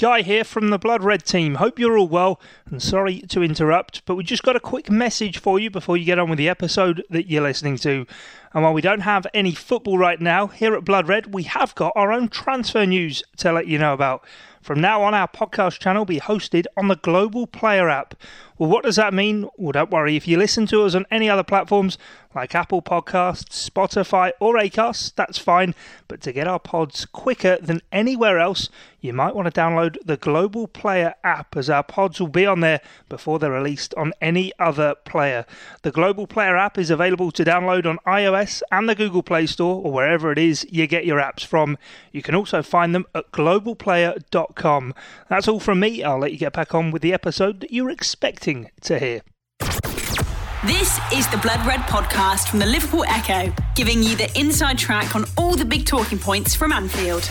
Guy here from the Blood Red team. Hope you're all well and sorry to interrupt, but we just got a quick message for you before you get on with the episode that you're listening to. And while we don't have any football right now, here at Blood Red, we have got our own transfer news to let you know about. From now on, our podcast channel will be hosted on the Global Player app. Well, what does that mean? Well, don't worry. If you listen to us on any other platforms like Apple Podcasts, Spotify, or Acast, that's fine. But to get our pods quicker than anywhere else, you might want to download the Global Player app as our pods will be on there before they're released on any other player. The Global Player app is available to download on iOS and the Google Play Store or wherever it is you get your apps from. You can also find them at globalplayer.com. That's all from me. I'll let you get back on with the episode that you're expecting to hear. This is the Blood Red podcast from the Liverpool Echo, giving you the inside track on all the big talking points from Anfield.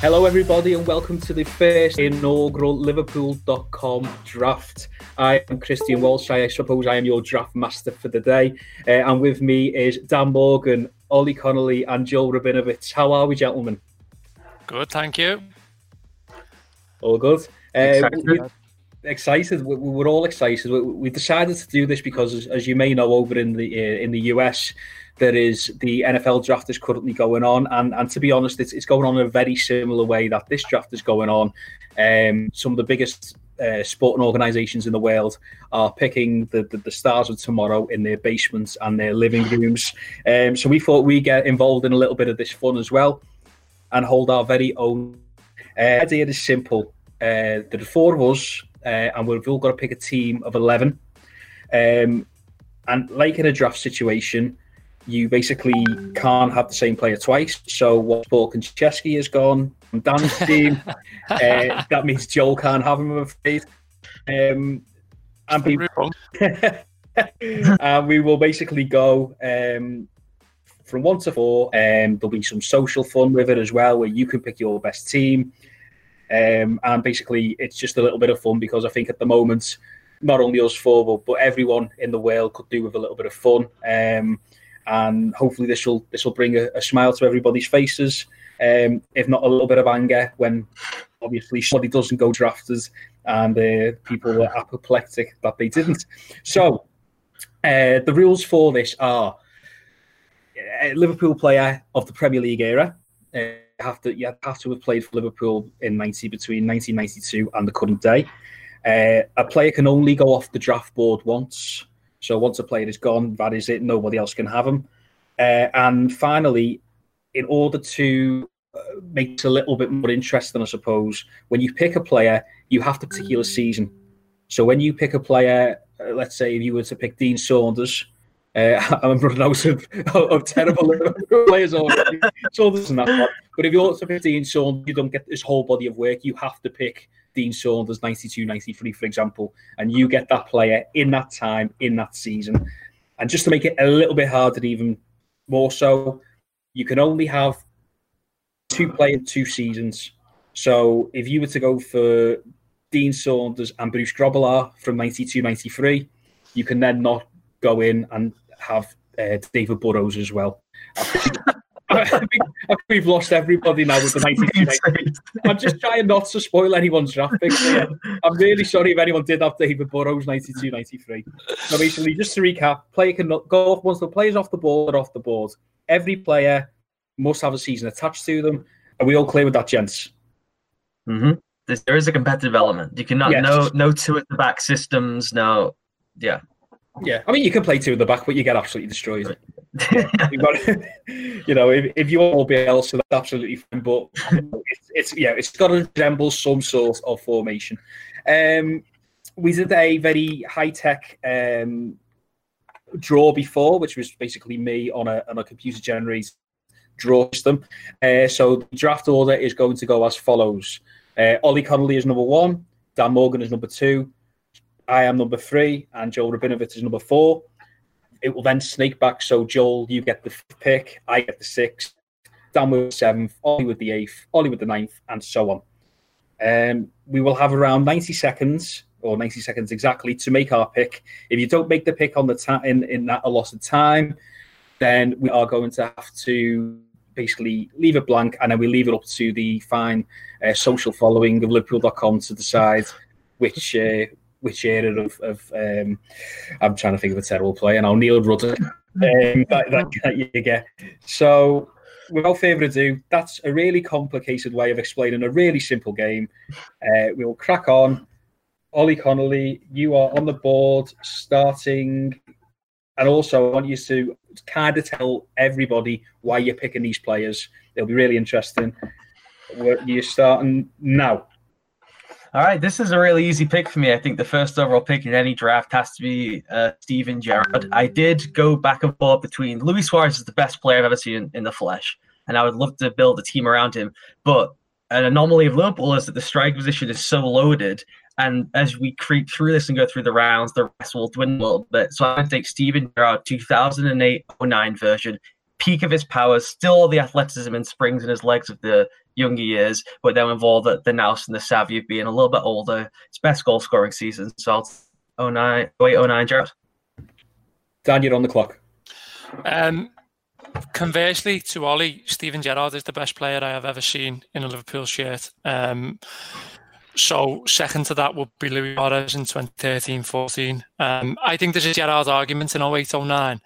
Hello, everybody, and welcome to the first inaugural Liverpool.com draft. I am Christian Walsh. I suppose I am your draft master for the day. Uh, and with me is Dan Morgan, Ollie Connolly, and Joel Rabinowitz. How are we, gentlemen? Good, thank you. All good. Uh, we, excited. We, we, were all excited. We, we, decided to do this because, as, as you may know, over in the uh, in the US, there is the NFL draft is currently going on, and and to be honest, it's, it's going on in a very similar way that this draft is going on. Um, some of the biggest uh, sporting organisations in the world are picking the, the, the, stars of tomorrow in their basements and their living rooms. Um, so we thought we get involved in a little bit of this fun as well, and hold our very own. Uh, idea is simple. Uh, there are four of us uh, and we've all got to pick a team of 11. Um, and like in a draft situation, you basically can't have the same player twice. So what Paul Konchesky has gone from Dan's team, uh, that means Joel can't have him, I'm afraid. Um, and, we, and we will basically go um, from one to four. Um, there'll be some social fun with it as well, where you can pick your best team. Um, and basically, it's just a little bit of fun because I think at the moment, not only us four, but, but everyone in the world could do with a little bit of fun. Um, and hopefully, this will this will bring a, a smile to everybody's faces, um, if not a little bit of anger when obviously somebody doesn't go drafted and uh, people were apoplectic that they didn't. So, uh, the rules for this are uh, Liverpool player of the Premier League era. Uh, have to you have to have played for Liverpool in 90 between 1992 and the current day. Uh, a player can only go off the draft board once. So once a player is gone, that is it. Nobody else can have him. Uh, and finally, in order to uh, make it a little bit more interesting, I suppose, when you pick a player, you have the particular season. So when you pick a player, uh, let's say if you were to pick Dean Saunders, uh, I'm running out of, of terrible players already. Saunders and that. But if you're also 15 Saunders, you don't get this whole body of work. You have to pick Dean Saunders 92, 93, for example, and you get that player in that time, in that season. And just to make it a little bit harder, even more so, you can only have two players, two seasons. So if you were to go for Dean Saunders and Bruce Grobbelaar from 92, 93, you can then not go in and have uh, David Burrows as well. I think, we've lost everybody now with the 1990s. I'm just trying not to spoil anyone's draft pick. I'm really sorry if anyone did have David Burrows 92 93. So basically, just to recap, player can go off once the player's off the board, off the board. Every player must have a season attached to them. Are we all clear with that, gents? Mm-hmm. There is a competitive element. You cannot yes. no no two at the back systems. No, yeah. Yeah, I mean, you can play two in the back, but you get absolutely destroyed. you know, if, if you all be else, so that's absolutely fine. But it's, it's yeah, it's got to resemble some sort of formation. Um, we did a very high tech um, draw before, which was basically me on a on a computer generated draw system. Uh, so the draft order is going to go as follows: uh, Ollie Connolly is number one, Dan Morgan is number two, I am number three, and Joel Rabinowitz is number four. It will then snake back. So, Joel, you get the pick, I get the sixth, Dan with the seventh, Ollie with the eighth, Ollie with the ninth, and so on. Um, we will have around 90 seconds or 90 seconds exactly to make our pick. If you don't make the pick on the ta- in, in that allotted time, then we are going to have to basically leave it blank, and then we leave it up to the fine uh, social following of Liverpool.com to decide which uh, which area of, of um, I'm trying to think of a terrible play, and I'll Neil Ruddock um, that, that, that you get. So without further ado, that's a really complicated way of explaining a really simple game. Uh, we will crack on. Ollie Connolly, you are on the board starting. And also, I want you to kind of tell everybody why you're picking these players. It'll be really interesting. You're starting now. All right, this is a really easy pick for me. I think the first overall pick in any draft has to be uh, Steven Gerrard. I did go back and forth between Luis Suarez is the best player I've ever seen in, in the flesh, and I would love to build a team around him. But an anomaly of Liverpool is that the strike position is so loaded, and as we creep through this and go through the rounds, the rest will dwindle a little bit. So I would take Steven Gerrard 2008-09 version, peak of his powers, still all the athleticism and springs in his legs of the younger years, but then with all the, the nous and the savvy of being a little bit older. It's best goal scoring season. So I'll 09, wait, 09, Gerrard. Dan, you're on the clock. Um, conversely to Ollie, Steven Gerrard is the best player I have ever seen in a Liverpool shirt. Um, so second to that would be Luis Suarez in 2013-14. Um, I think there's a Gerrard argument in 08-09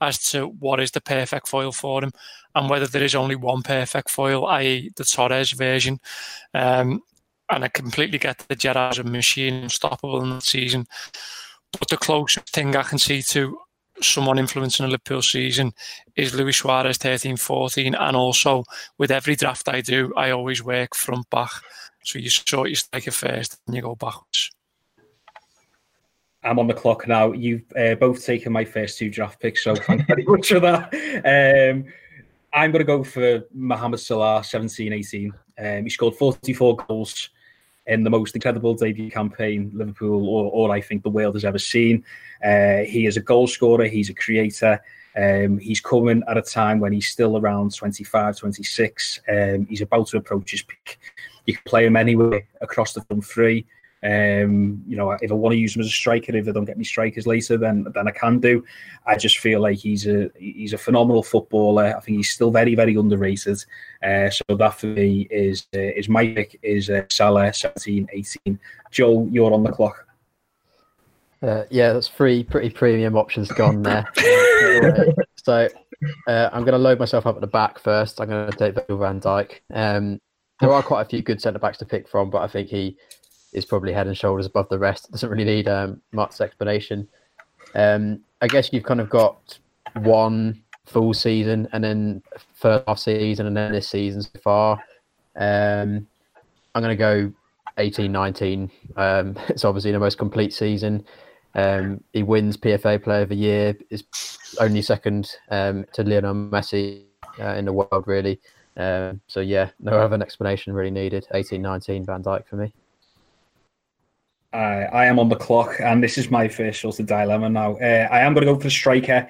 as to what is the perfect foil for him and whether there is only one perfect foil, i.e., the Torres version. Um, and I completely get the Gerrard's a machine, unstoppable in the season. But the closest thing I can see to someone influencing a Liverpool season is Luis Suarez 13 14. And also, with every draft I do, I always work front back. So you sort your striker first and you go backwards. I'm on the clock now. You've uh, both taken my first two draft picks, so thank you very much for that. Um, I'm going to go for Mohamed Salah, 17 18. Um, he scored 44 goals in the most incredible debut campaign Liverpool or, or I think the world has ever seen. Uh, he is a goal scorer, he's a creator. Um, he's coming at a time when he's still around 25, 26. Um, he's about to approach his peak. You can play him anywhere across the front three. Um, you know, if I want to use him as a striker, if they don't get me strikers later, then then I can do. I just feel like he's a he's a phenomenal footballer. I think he's still very very underrated. Uh, so that for me is uh, is my pick is uh, Salah 17 18. Joe, you're on the clock. Uh, yeah, that's three pretty premium options gone there. so uh, I'm going to load myself up at the back first. I'm going to take van Dijk. Um, there are quite a few good centre backs to pick from, but I think he is probably head and shoulders above the rest. It doesn't really need um, much explanation. Um, I guess you've kind of got one full season and then first half season and then this season so far. Um, I'm going to go 18 19. Um, it's obviously the most complete season. Um, he wins PFA Player of the Year, is only second um, to Lionel Messi uh, in the world, really. Um, so, yeah, no other explanation really needed. 18 19 Van Dijk for me. I, I am on the clock, and this is my first sort of dilemma now. Uh, I am going to go for the striker.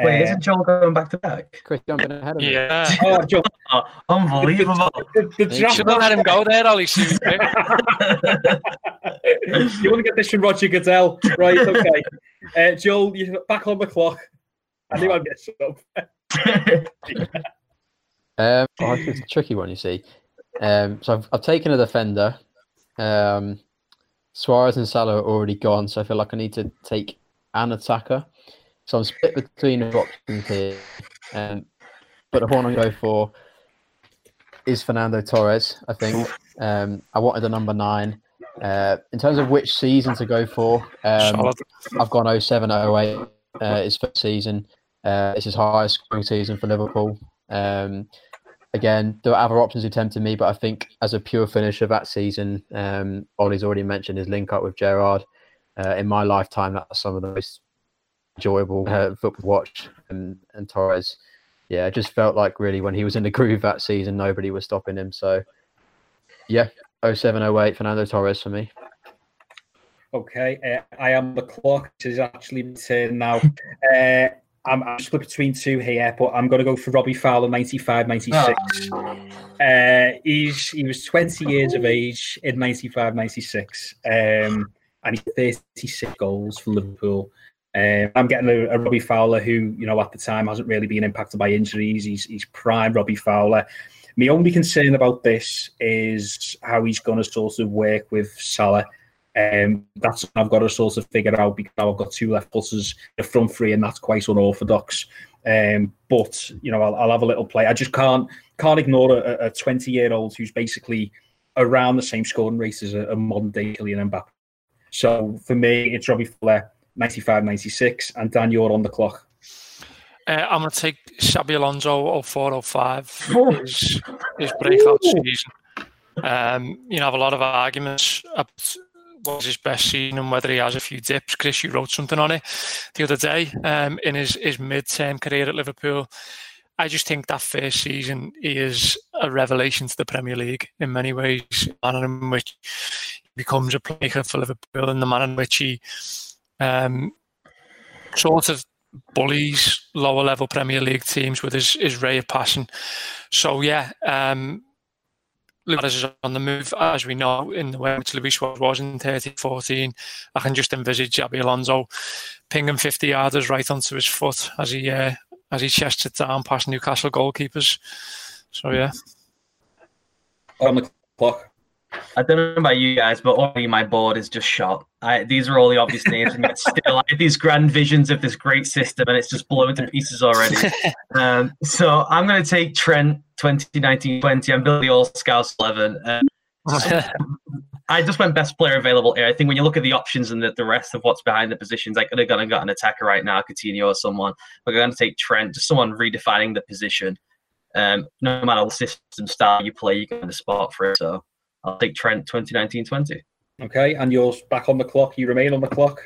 Wait, uh, isn't Joel going back to back? Chris jumping ahead of me. Yeah. oh, Joel. oh, unbelievable. The, the, the should have let him go there, Ollie. you want to get this from Roger Goodell? Right, okay. Uh, Joel, you're back on the clock. I knew I'd get up. um, oh, it's a tricky one, you see. Um, so I've, I've taken a defender. Um, Suarez and Salah are already gone, so I feel like I need to take an attacker. So I'm split between options here. Um, but the one I go for is Fernando Torres, I think. Um, I wanted a number nine. Uh, in terms of which season to go for, um, I've gone 07 08. Uh, his first season. Uh, it's his highest scoring season for Liverpool. Um, again, there are other options who tempted me, but I think as a pure finisher that season, um, Ollie's already mentioned his link up with Gerrard. Uh, in my lifetime, that's some of the most enjoyable uh, football watch. And, and Torres, yeah, it just felt like really when he was in the groove that season, nobody was stopping him. So, yeah, 07 08, Fernando Torres for me. Okay, uh, I am the clock. It is actually turn now. Uh, I'm, I'm split between two here, but I'm going to go for Robbie Fowler, 95, 96. Oh. Uh, he's, he was 20 years of age in 95, 96. Um, and he's 36 goals for Liverpool. Um, I'm getting a, a, Robbie Fowler who, you know, at the time hasn't really been impacted by injuries. He's, he's prime Robbie Fowler. My only concern about this is how he's going to sort of work with Salah. Um, that's what I've got to sort of figure out because I've got two left footers, the front three, and that's quite unorthodox. Um, but you know, I'll, I'll, have a little play. I just can't can't ignore a 20 year old who's basically around the same scoring rate as a, a modern day Kylian Mbappe. So for me, it's Robbie Fowler, 95 96, and Dan, you're on the clock. Uh, I'm going to take Xabi Alonso 0405, his, his breakout season. Um, you know, I have a lot of arguments about was his best season and whether he has a few dips. Chris, you wrote something on it the other day um, in his, his mid-term career at Liverpool. I just think that first season is a revelation to the Premier League in many ways. The manner in which he becomes a playmaker for Liverpool and the manner in which he um, sort of bullies lower level Premier League teams with his, his ray of passion. So yeah, um, Luis is on the move, as we know, in the way which Luis was, was in 13-14. I can just envisage Xabi Alonso pinging 50 yarders right onto his foot as he uh, as he chests it down past Newcastle goalkeepers. So yeah. On the clock. I don't know about you guys, but already my board is just shot. I, these are all the obvious names, and yet still I have these grand visions of this great system, and it's just blown to pieces already. um, so I'm going to take Trent 2019-20. I'm building the All Scouts 11. Um, I just went best player available here. I think when you look at the options and the, the rest of what's behind the positions, I could have gone and got an attacker right now, Coutinho or someone. But I'm going to take Trent, just someone redefining the position. Um, no matter what system style you play, you get the spot for it. So I'll take Trent 2019-20. Okay, and you're back on the clock. You remain on the clock.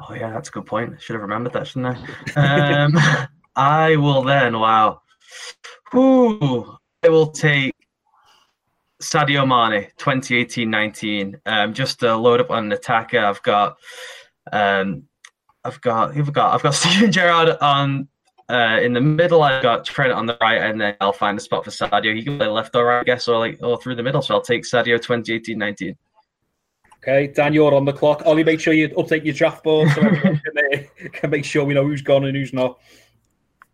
Oh yeah, that's a good point. Should have remembered that, shouldn't I? um, I will then. Wow. Whew, I will take Sadio Mane 2018-19. Um, just to load up on an attacker. I've got um, I've got who've got I've got Steven Gerrard on uh, in the middle, I've got Trent on the right, and then I'll find a spot for Sadio. He can play left or right, I guess, or like or through the middle. So I'll take Sadio 2018-19. Okay, Dan, you're on the clock. Ollie, make sure you update your draft board so everyone can, uh, can make sure we know who's gone and who's not.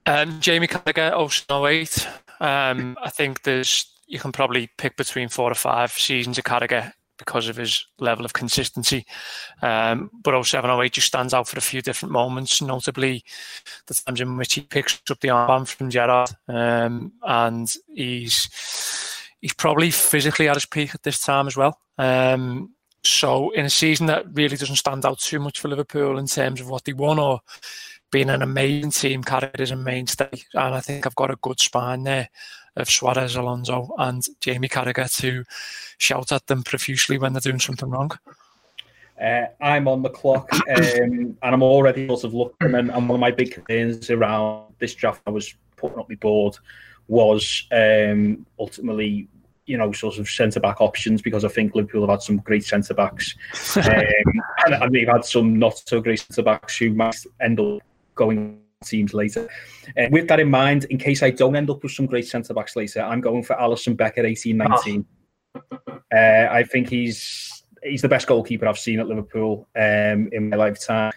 Um, Jamie Carragher, Ocean 08. Um, I think there's you can probably pick between four or five seasons of Carragher because of his level of consistency. Um, but 0708 just stands out for a few different moments, notably the times in which he picks up the armband from Gerrard. Um, and he's he's probably physically at his peak at this time as well. Um, so in a season that really doesn't stand out too much for Liverpool in terms of what they won or being an amazing team, Carragher is a mainstay. And I think I've got a good spine there of Suarez, Alonso, and Jamie Carragher to shout at them profusely when they're doing something wrong. Uh, I'm on the clock, um, and I'm already sort of looking. And, and, one of my big concerns around this draft I was putting up my board was um, ultimately, you know, sort of centre back options because I think Liverpool have had some great centre backs, um, and, and they've had some not so great centre backs who might end up going teams later. Uh, with that in mind, in case I don't end up with some great centre backs later, I'm going for Alisson Becker, 18 19. Oh. Uh, I think he's he's the best goalkeeper I've seen at Liverpool um, in my lifetime.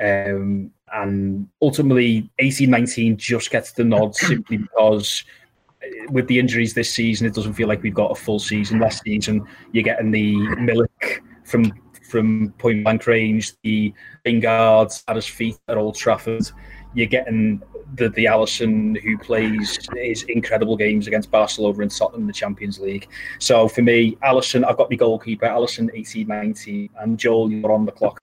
Um, and ultimately, 18 19 just gets the nod simply because uh, with the injuries this season, it doesn't feel like we've got a full season. Last season, you're getting the Milik from from point blank range, the Lingard at his feet at Old Trafford you're getting the the Alisson who plays his incredible games against Barcelona and Tottenham in the Champions League. So for me, Alisson, I've got my goalkeeper, Alisson 18 19, and Joel, you're on the clock.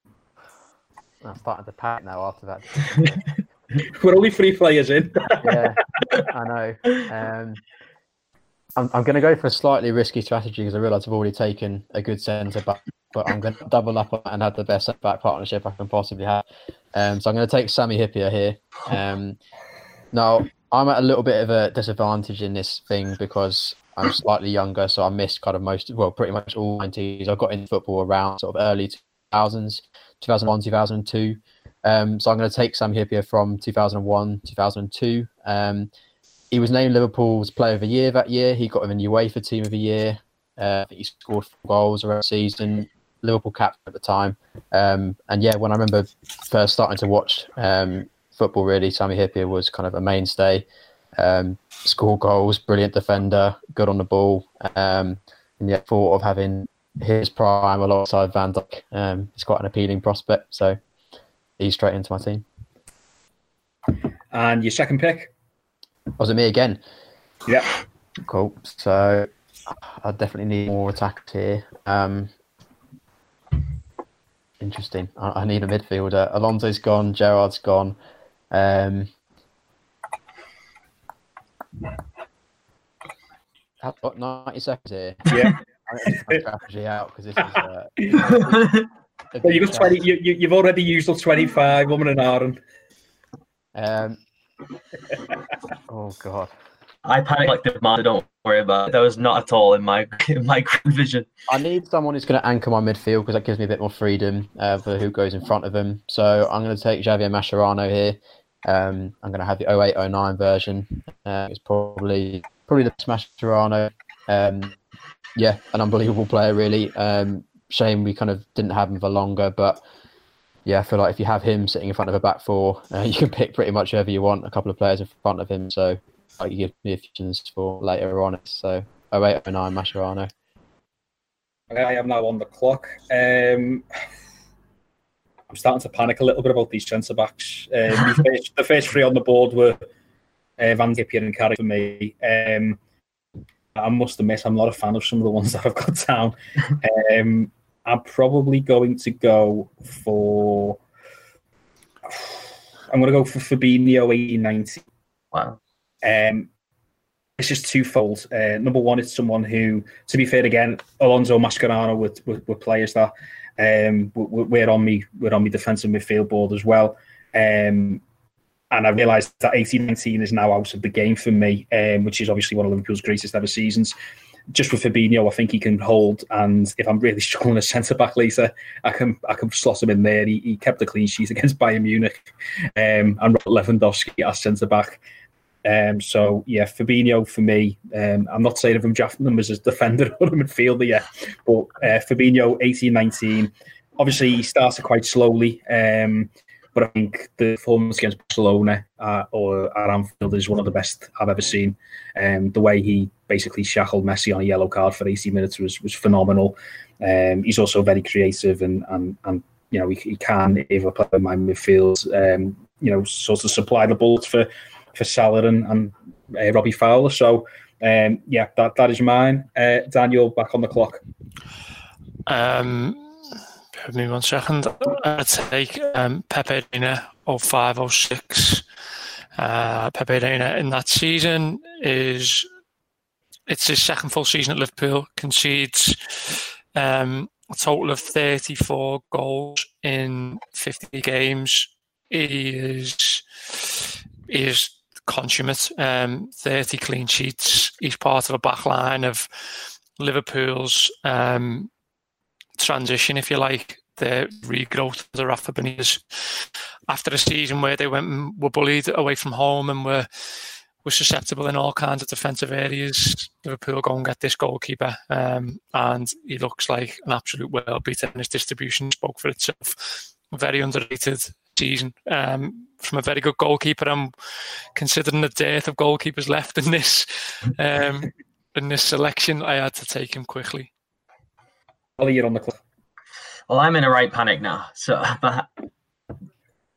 I'm starting to pack now after that. We're only three players in. yeah, I know. Um, I'm, I'm going to go for a slightly risky strategy because I realise I've already taken a good centre back but I'm going to double up and have the best back partnership I can possibly have. Um, so I'm going to take Sami Hyypiä here. Um, now, I'm at a little bit of a disadvantage in this thing because I'm slightly younger, so I missed kind of most, well, pretty much all 90s. I got into football around sort of early 2000s, 2001, 2002. Um, so I'm going to take Sami Hyypiä from 2001, 2002. Um, he was named Liverpool's Player of the Year that year. He got him a UEFA Team of the Year. Uh, he scored four goals around the season Liverpool captain at the time. Um, and yeah, when I remember first starting to watch um, football, really, Sami Hyypiä was kind of a mainstay. Um, score goals, brilliant defender, good on the ball. Um, and yeah, thought of having his prime alongside Van Dijk um, is quite an appealing prospect. So he's straight into my team. And your second pick? Was it me again? Yeah. Cool. So I definitely need more attackers here. Um, interesting. I, I, need a midfielder. Alonso's gone. Gerrard's gone. Um, I've got 90 seconds here. Yeah. strategy out because this is. Uh, well, you've got 20. You, you, have already used up 25. Woman and Aaron. Um. oh God. I panic like the man. Don't worry about it. That was not at all in my in my vision. I need someone who's going to anchor my midfield because that gives me a bit more freedom uh, for who goes in front of him. So I'm going to take Javier Mascherano here. Um, I'm going to have the 0809 version. Uh, it's probably probably the Mascherano. Um, yeah, an unbelievable player, really. Um, shame we kind of didn't have him for longer, but yeah, I feel like if you have him sitting in front of a back four, uh, you can pick pretty much whoever you want. A couple of players in front of him, so I give me options for later on. So 0809 Mascherano. I am now on the clock. Um, I'm starting to panic a little bit about these centre backs. Um, the, first, the, first, three on the board were uh, Van Dijk and Carragher for me. Um, I must admit, I'm not a fan of some of the ones that I've got down. um, I'm probably going to go for. I'm going to go for Fabinho 1890. Wow. Um, it's just twofold. Uh, number one, it's someone who, to be fair, again, Alonso Mascherano were, players that um, we're on me, we're on me defensive midfield board as well. Um, and I realised that 18-19 is now out of the game for me, um, which is obviously one of Liverpool's greatest ever seasons. Just with Fabinho, I think he can hold, and if I'm really struggling as centre back later, I can I can slot him in there. He, he kept a clean sheet against Bayern Munich, um, and Lewandowski as centre back. Um, so yeah, Fabinho for me. Um, I'm not saying if I'm drafting them as a defender or a midfielder yet, but uh, Fabinho 18-19. Obviously, he started quite slowly. Um, but I think the performance against Barcelona or at Anfield is one of the best I've ever seen. Um, the way he basically shackled Messi on a yellow card for 80 minutes was was phenomenal. Um, he's also very creative and and, and you know he, he can either play in my midfield, um, you know, sort of supply the bullets for for Salah and, and uh, Robbie Fowler. So um, yeah, that that is mine. Uh, Daniel, back on the clock. Um, Give me one second. I'd take um, Pepe Reina 0506. Uh, Pepe Reina in that season is it's his second full season at Liverpool. Concedes um, a total of 34 goals in 50 games. He is he is consummate. Um, 30 clean sheets. He's part of a back line of Liverpool's um, transition, if you like, the regrowth of the Rafa Benitez after a season where they went and were bullied away from home and were were susceptible in all kinds of defensive areas. Liverpool go and get this goalkeeper, um, and he looks like an absolute world beater. And his distribution spoke for itself. Very underrated season um, from a very good goalkeeper. I'm considering the dearth of goalkeepers left in this um, in this selection. I had to take him quickly. Ollie, you're on the clock. Well, I'm in a right panic now. So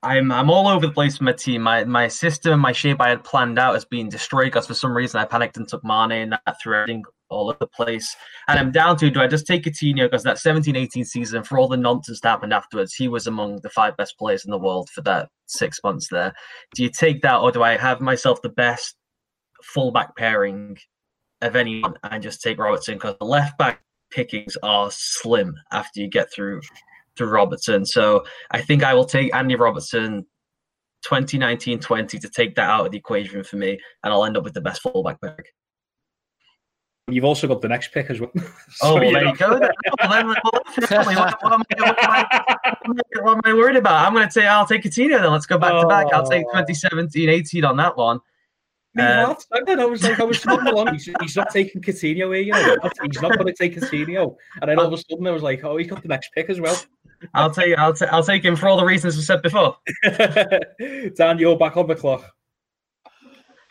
I'm I'm all over the place with my team. My my system, my shape I had planned out has been destroyed because for some reason I panicked and took Mane and that threw everything all over the place. And I'm down to do I just take Coutinho because that 17-18 season, for all the nonsense that happened afterwards, he was among the five best players in the world for that six months there. Do you take that or do I have myself the best fullback pairing of anyone and just take Robertson because the left back pickings are slim after you get through to Robertson. So I think I will take Andy Robertson 2019-20 to take that out of the equation for me, and I'll end up with the best fullback pick. You've also got the next pick as well. oh, there you go. what, am I, worried about? I'm going to say I'll take Coutinho then. Let's go back oh. to back. I'll take 2017-18 on that one. Me Uh. I don't know. I was like, I was talking along. He's, he's not taking Coutinho here, you know. He's not going to take Coutinho. And then all of a sudden, I was like, oh, he's got the next pick as well. I'll take I'll, ta- I'll take him for all the reasons we said before. Dan, you're back on the clock.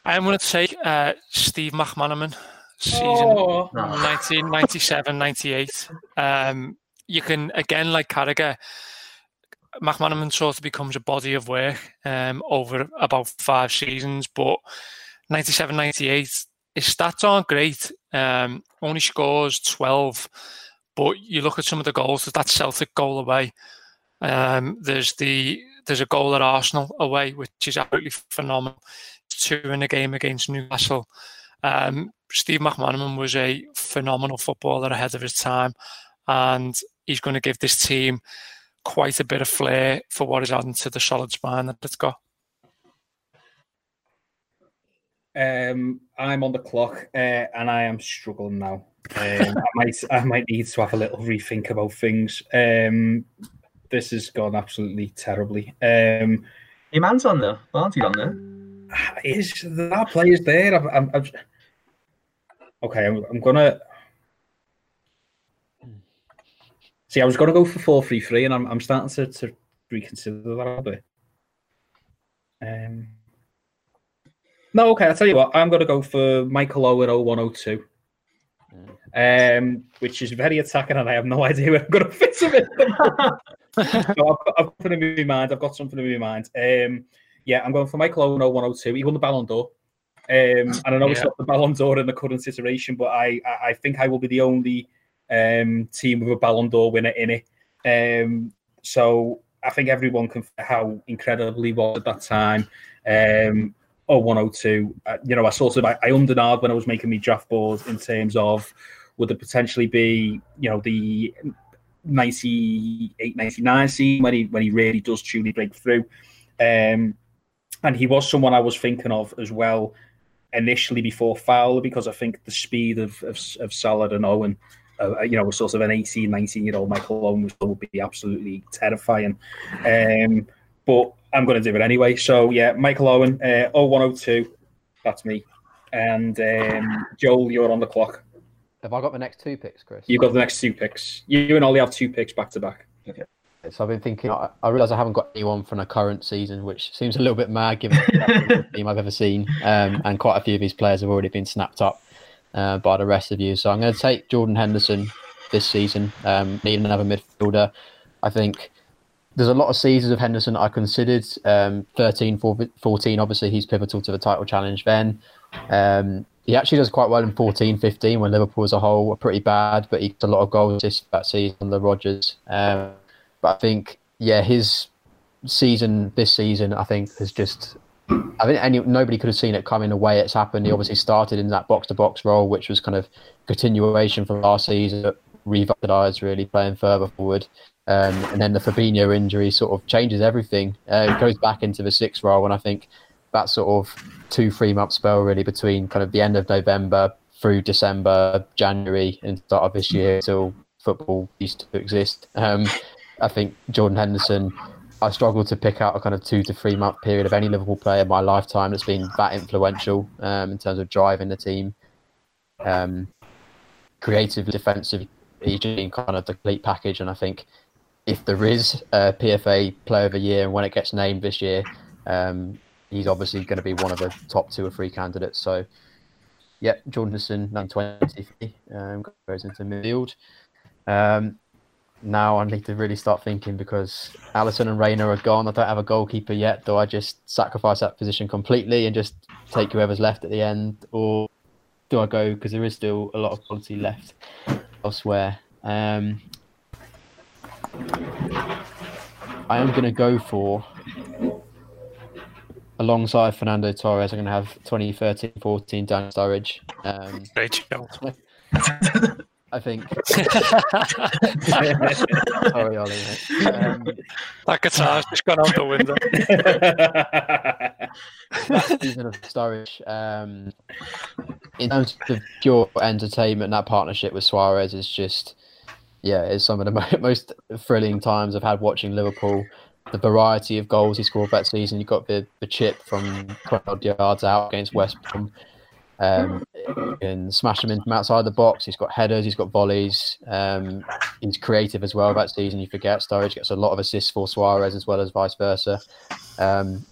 I'm going to take uh, Steve McManaman, season Oh, 1997 98. Um, you can, again, like Carragher, McManaman sort of becomes a body of work um, over about five seasons, but 97 98, his stats aren't great. Um, only scores 12, but you look at some of the goals, that Celtic goal away. Um, there's the there's a goal at Arsenal away, which is absolutely phenomenal. Two in a game against Newcastle. Um, Steve McManaman was a phenomenal footballer ahead of his time, and he's going to give this team quite a bit of flair for what is adding to the solid spine that it's got. Um, I'm on the clock, uh, and I am struggling now. Um, I might, I might need to have a little rethink about things. Um, this has gone absolutely terribly. Um, Your man's on there. Aren't he on there? Is are players there? I'm, I'm, I'm- okay, I'm, I'm gonna. See, I was gonna go for four three three, and I'm, I'm starting to, to reconsider that a bit. Um, no, okay, I'll tell you what. I'm gonna go for Michael Owen 0102. Um, which is very attacking, and I have no idea where I'm going to fit him in. so I've, got- I've got something in my mind. I've got something in my mind. Um, yeah, I'm going for Michael Owen 0102. He won the Ballon d'Or. Um, and I know it's not the Ballon d'Or in the current iteration, but I, I, I think I will be the only um, team with a Ballon d'Or winner in it. Um, so I think everyone can how incredibly was at that time. Um, 0102. Uh, you know, I sort of I, I when I was making my draft board in terms of would it potentially be, you know, the 98, 99 season when he when he really does truly break through. Um, and he was someone I was thinking of as well initially before Fowler because I think the speed of of, of Salah and Owen, uh, you know, sort of an 18, 19 year old Michael Owen was, would be absolutely terrifying. Um, but I'm going to do it anyway. So yeah, Michael Owen, uh, 0102, that's me. And um, Joel, you're on the clock. Have I got the next two picks, Chris? You've got the next two picks. You and Ollie have two picks back to back. So I've been thinking. I, I realise I haven't got anyone from the current season, which seems a little bit mad given the team I've ever seen, um, and quite a few of these players have already been snapped up uh, by the rest of you. So I'm going to take Jordan Henderson this season. Um, need another midfielder. I think there's a lot of seasons of Henderson I considered. Um, 13, 14, obviously he's pivotal to the title challenge. Then um, he actually does quite well in 14, 15 when Liverpool as a whole were pretty bad, but he got a lot of goals this that season under Rodgers. Um, but I think, yeah, his season this season, I think, has just. I think any nobody could have seen it coming the way it's happened. He obviously started in that box to box role, which was kind of continuation from last season, but revitalised really playing further forward. Um, and then the Fabinho injury sort of changes everything. Uh, it goes back into the sixth role, and I think that sort of two three month spell really between kind of the end of November through December, January, and start of this year till football used to exist. Um, I think Jordan Henderson. I struggle to pick out a kind of two to three month period of any Liverpool player in my lifetime that's been that influential um, in terms of driving the team, um, creative, defensive. He's been kind of the complete package, and I think if there is a PFA Player of the Year, and when it gets named this year, um, he's obviously going to be one of the top two or three candidates. So, yeah, Jordan Henderson, 920, um, goes into midfield. Um, now I need to really start thinking because Alisson and Reina are gone. I don't have a goalkeeper yet. Do I just sacrifice that position completely and just take whoever's left at the end, or do I go because there is still a lot of quality left elsewhere? Um, I am going to go for alongside Fernando Torres. I'm going to have 2013 14 Dan Sturridge. Um, Great shout. I think. Sorry, Ollie. mate. Um, that guitar's just gone out the window. that season of Sturridge, um, in terms of pure entertainment, that partnership with Suarez is just, yeah, it's some of the most thrilling times I've had watching Liverpool. the variety of goals he scored that season. You got the the chip from 12 yards out against West Brom. Um, and smash him in from outside the box. He's got headers, he's got volleys. Um, he's creative as well that season. You forget Sturridge gets a lot of assists for Suarez as well as vice versa. Um,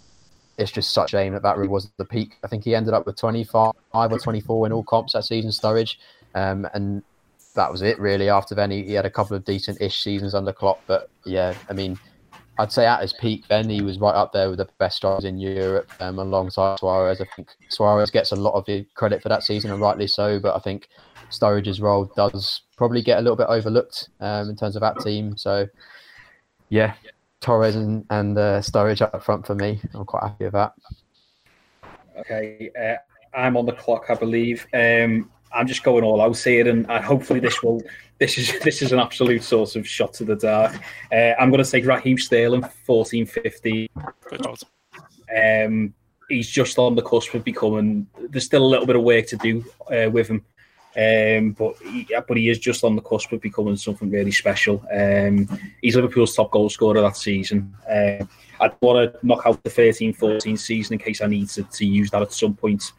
it's just such a shame that that really was the peak. I think he ended up with 25 or 24 in all comps that season, Sturridge. Um, and that was it really. After then, he, he had a couple of decent-ish seasons under Klopp. But yeah, I mean, I'd say at his peak then he was right up there with the best strikers in Europe um, alongside Suarez. I think Suarez gets a lot of the credit for that season and rightly so, but I think Sturridge's role does probably get a little bit overlooked um, in terms of that team. So yeah, Torres and, and uh, Sturridge up front for me. I'm quite happy with that. Okay, uh, I'm on the clock, I believe. Um, I'm just going all out here, and uh, hopefully this will. This is this is an absolute source of shot to the dark. Uh, I'm going to take Raheem Sterling, 14, 15. Um, he's just on the cusp of becoming. There's still a little bit of work to do uh, with him, um, but he, but he is just on the cusp of becoming something really special. Um, he's Liverpool's top goal scorer that season. Uh, I'd want to knock out the 13-14 season in case I need to, to use that at some point,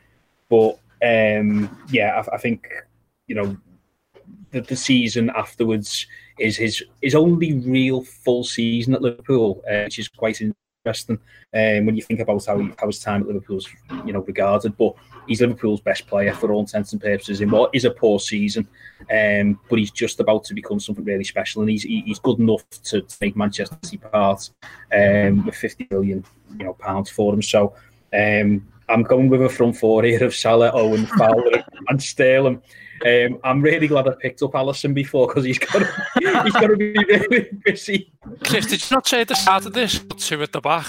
but um, yeah, I, I, think you know the, the season afterwards is his his only real full season at Liverpool, uh, which is quite interesting um, when you think about how, how his time at Liverpool's you know regarded. But he's Liverpool's best player for all intents and purposes in what is a poor season, um, but he's just about to become something really special, and he's he's good enough to, to make Manchester City part um, with 50 million you know pounds for him. So. Um, I'm going with a front four here of Salah, Owen, Fowler, and Sterling. Um, I'm really glad I picked up Alisson before because he's got to, he's got to be really busy. Cliff, did you not say at the start of this two at the back?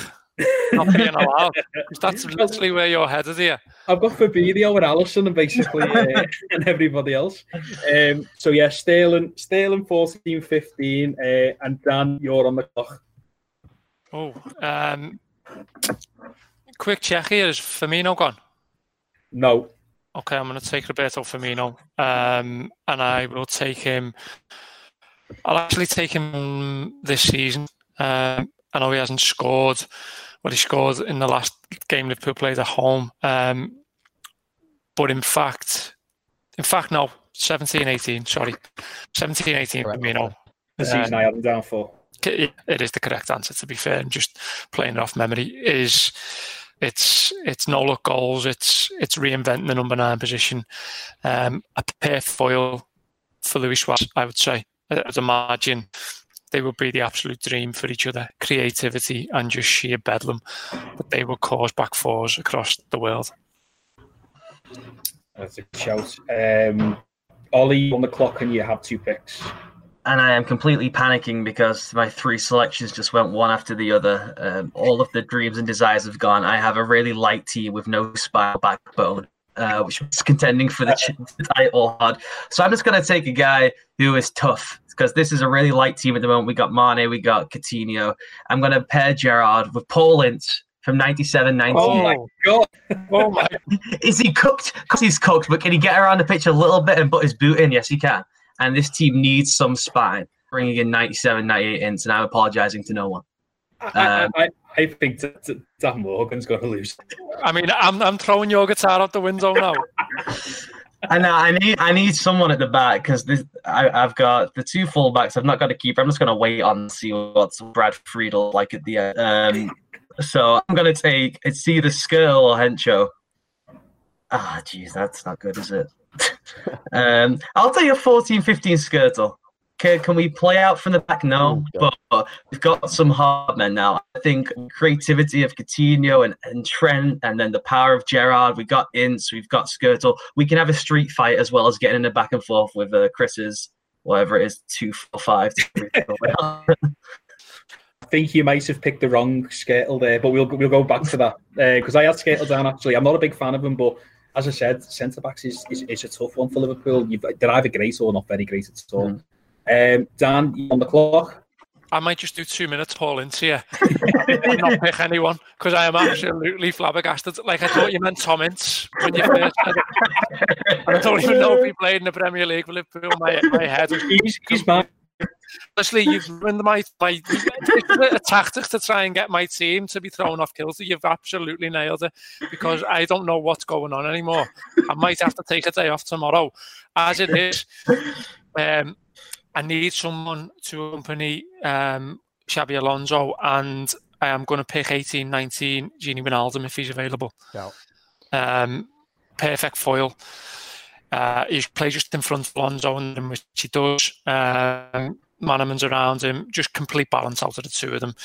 Not being allowed. That's literally where you're headed here. I've got Fabinho and Alisson and basically uh, and everybody else. Um, so yeah, Sterling, Sterling 14, 15, uh, and Dan, you're on the clock. Oh, um, quick check here. Is Firmino gone? No. Okay, I'm going to take Roberto Firmino, um, and I will take him. I'll actually take him this season. Um, I know he hasn't scored but he scored in the last game Liverpool played at home, um, but in fact, in fact, no, 17, 18. Sorry, 17, 18 Firmino. The season I have him down for. It is the correct answer. To be fair, and just playing it off memory is it's it's no look goals. It's it's reinventing the number nine position. Um, a pair foil for Luis Suarez, I would say. I'd imagine they would be the absolute dream for each other. Creativity and just sheer bedlam that they would cause back fours across the world. That's a shout. Um, Ollie on the clock, and you have two picks and I am completely panicking because my three selections just went one after the other. Um, all of the dreams and desires have gone. I have a really light team with no spine backbone, uh, which is contending for the, title hard. So I'm just going to take a guy who is tough because this is a really light team at the moment. We got Mane, we got Coutinho. I'm going to pair Gerrard with Paul Ince from 97 98. Oh my god. Oh my. is he cooked? Because he's cooked, but can he get around the pitch a little bit and put his boot in? Yes, he can and this team needs some spine, bringing in 97, 98 Ince, and I'm apologising to no one. Um, I, I, I, think t- t- Dan Morgan's going to lose. I mean, I'm, I'm throwing your guitar out the window now. and I need I need someone at the back because I, have got the two fullbacks. I've not got a keeper. I'm just going to wait on see what's Brad Friedel like at the end. Um, so I'm going to take it's either Skrtel or Henchoz. Ah, oh, jeez, that's not good, is it? Um, I'll tell you 14 15 Skrtel. Can, can we play out from the back? No, oh, but we've got some hard men now. I think creativity of Coutinho and, and Trent, and then the power of Gerrard. We've got Ince, we've got Skrtel. We can have a street fight as well as getting in a back and forth with uh, Chris's, whatever it is, two, four, five. I think you might have picked the wrong Skrtel there, but we'll we'll go back to that because uh, I had Skrtel down actually. I'm not a big fan of him, but as I said, centre backs is, is, is, a tough one for Liverpool. You've, they're either great or not very great at all. Mm. Um, Dan, on the clock. I might just do two minutes, Paul, into you. not pick anyone because I am absolutely flabbergasted. Like I thought you meant Tom Ince when you first said it. I don't even know if he played in the Premier League with Liverpool. My, my head. He's, he's my Honestly, you've ruined my my it's a tactic to try and get my team to be thrown off kilter. You've absolutely nailed it because I don't know what's going on anymore. I might have to take a day off tomorrow. As it is, um, I need someone to accompany um, Xabi Alonso, and I am going to pick 18, 19 Gini Wijnaldum if he's available. Yeah. Um, perfect foil. Uh, he plays just in front of Alonso, and which he does. Um, McManaman's around him, just complete balance out of the two of them.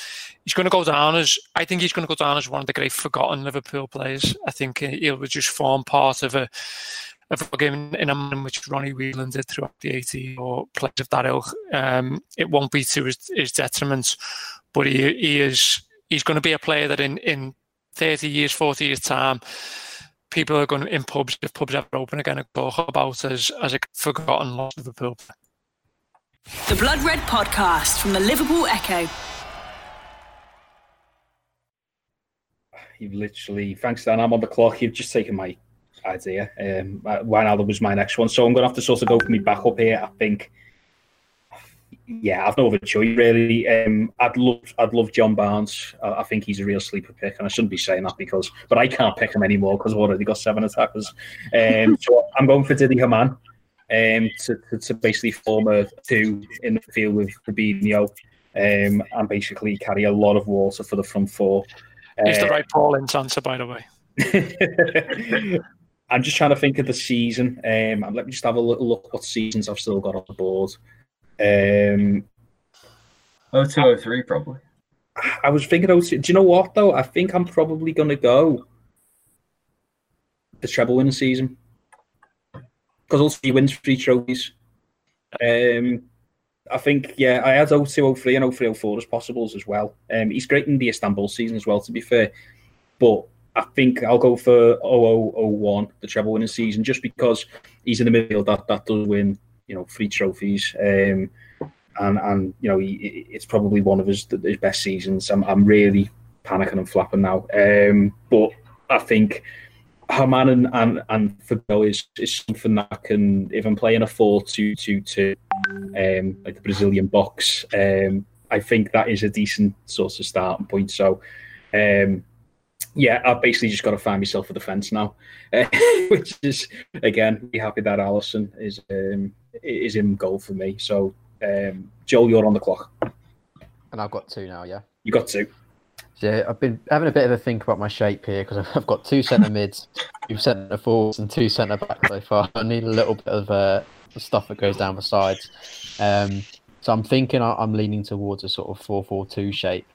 He's going to go down as I think he's going to go down as one of the great forgotten Liverpool players. I think he'll just form part of a of a game in a manner which Ronnie Whelan did throughout the 80 or players of that ilk. Um, it won't be to his, his detriment, but he, he is he's going to be a player that in, in 30 years, 40 years time, people are going to, in pubs, if pubs ever open again, and talk about as, as a forgotten lost of The pub. The Blood Red Podcast from the Liverpool Echo. You've literally, thanks Dan, I'm on the clock. You've just taken my idea. Um, Wijnaldum was my next one. So I'm going to have to sort of go for me back up here. I think, yeah, I've no other choice really. Um, I'd love, I'd love John Barnes. I, I, think he's a real sleeper pick, and I shouldn't be saying that because, but I can't pick him anymore because I've already got seven attackers. Um, so I'm going for Didi Hamann um, to, to, to, basically form a two in the field with Fabinho um, and basically carry a lot of water for the front four. He's uh, the right Paul in answer, by the way. I'm just trying to think of the season. Um, let me just have a little look what seasons I've still got on the board. Um, 0203 probably. I was thinking, oh, do you know what though? I think I'm probably going to go the treble winning season because also he wins three trophies. Um, I think, yeah, I had 0203 and 0304 as possibles as well. Um, he's great in the Istanbul season as well, to be fair. But I think I'll go for 0001, the treble winning season, just because he's in the middle that that does win, you know, three trophies. Um, and and you know, he, it's probably one of his his best seasons. I'm I'm really panicking and flapping now. Um, but I think Hamann and and, and Fabio is, is something that can even play in a 4-2-2-2, um, like the Brazilian box. Um, I think that is a decent sort of starting point. So. Um, yeah, I've basically just got to find myself a defence now, uh, which is again be happy that Alisson is um, is in goal for me. So, um, Joel, you're on the clock, and I've got two now. Yeah, you got two. Yeah, I've been having a bit of a think about my shape here because I've got two centre mids, two centre forwards, and two centre backs so far. I need a little bit of uh, stuff that goes down the sides. Um, so I'm thinking I'm leaning towards a sort of 4 4 2 shape.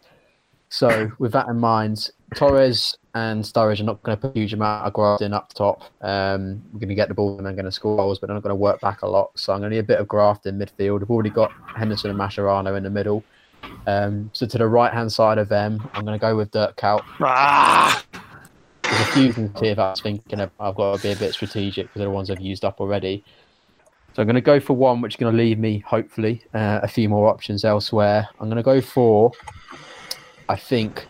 So, with that in mind, Torres and Sturridge are not going to put a huge amount of graft in up top. Um, we're going to get the ball and they're going to score goals, but they're not going to work back a lot. So, I'm going to need a bit of graft in midfield. We've already got Henderson and Mascherano in the middle. Um, so, to the right hand side of them, I'm going to go with Dirk Kuyt. Ah! There's a few things here that I was thinking of, I've got to be a bit strategic because they're the ones I've used up already. So I'm going to go for one, which is going to leave me, hopefully, uh, a few more options elsewhere. I'm going to go for I think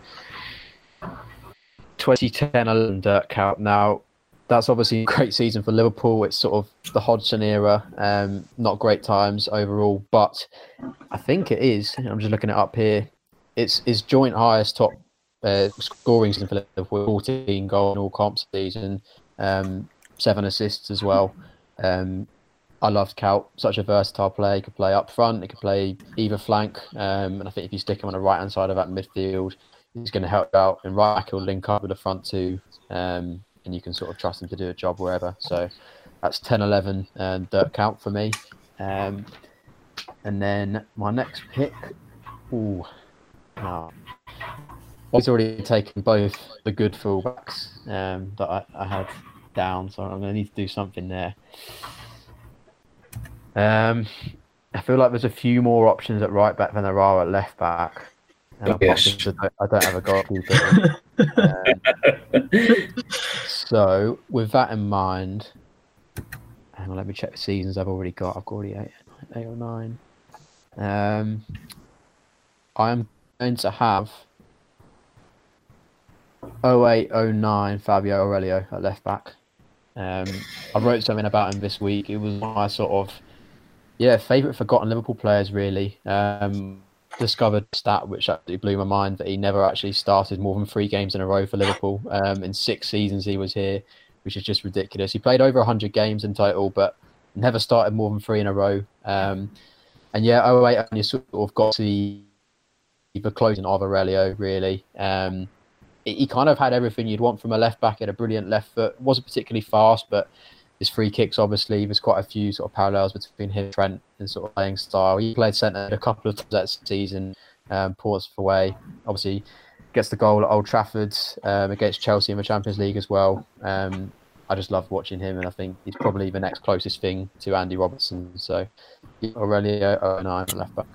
2010 11 Dirk Kuyt. Now, that's obviously a great season for Liverpool. It's sort of the Hodgson era. Um, not great times overall, but I think it is. I'm just looking it up here. It's his joint highest top uh, scoring season for Liverpool, 14 goals in all comp season, um, seven assists as well. Um, I loved Kuyt, such a versatile player. He could play up front, he could play either flank, um, and I think if you stick him on the right hand side of that midfield, he's going to help out. And back, he'll link up with the front two, um, and you can sort of trust him to do a job wherever. So that's 10 11 and Dirk Kuyt for me. Um, and then my next pick, ooh, no. He's already taken both the good fullbacks um, that I, I had down, so I'm going to need to do something there. Um, I feel like there's a few more options at right back than there are at left back. And yes. I, don't, have a goalkeeper. um, so, with that in mind, hang on, let me check the seasons I've already got. I've got already eight, eight or nine. Um, I am going to have 0809 Fabio Aurelio at left back. Um, I wrote something about him this week. It was my sort of Yeah, favourite forgotten Liverpool players really. Um, discovered stat which absolutely blew my mind that he never actually started more than three games in a row for Liverpool. Um, in six seasons he was here, which is just ridiculous. He played over 100 games in total, but never started more than three in a row. Um, and yeah, 08 only sort of got to the, the closing of Aurelio, really. Um, he kind of had everything you'd want from a left back. He had a brilliant left foot. wasn't particularly fast, but his free kicks, obviously, there's quite a few sort of parallels between him and Trent and sort of playing style. He played centre a couple of times that season, um, Portsmouth away. Obviously, gets the goal at Old Trafford um, against Chelsea in the Champions League as well. Um, I just love watching him, and I think he's probably the next closest thing to Andy Robertson. So, Aurelio Onana left back.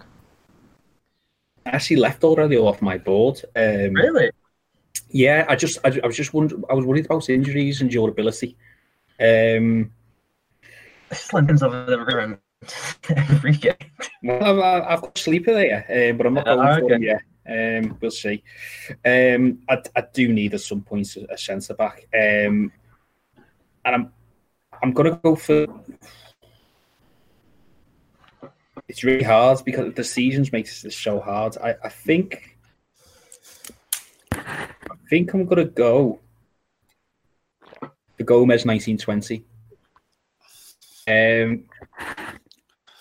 I actually left Aurelio off my board. Um, Really? Yeah, I just, I, I was just wondering, I was worried about injuries and durability. Um, over the room every game. well, I've, I've got sleeper there, uh, but I'm not going for okay. him yet. Um, we'll see. Um, I, I do need at some point a, a centre back, um, and I'm I'm going to go for. It's really hard because the seasons makes this so hard. I, I think. I think I'm going to go. Gomez 1920. Um,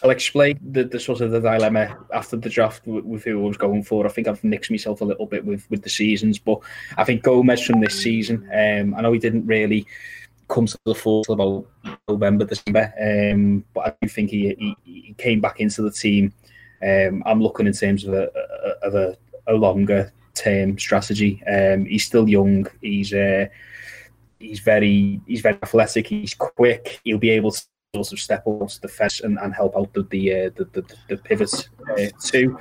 I'll explain the, the sort of the dilemma after the draft with, with who I was going for. I think I've mixed myself a little bit with, with the seasons, but I think Gomez from this season. Um, I know he didn't really come to the full till about November, December, um, but I do think he, he, he came back into the team. Um, I'm looking in terms of a, a of a, a longer term strategy. Um, he's still young. He's uh, he's very he's very athletic. He's quick. He'll be able to also step up to the fence and, and help out the the uh, the, the, the pivots uh, too.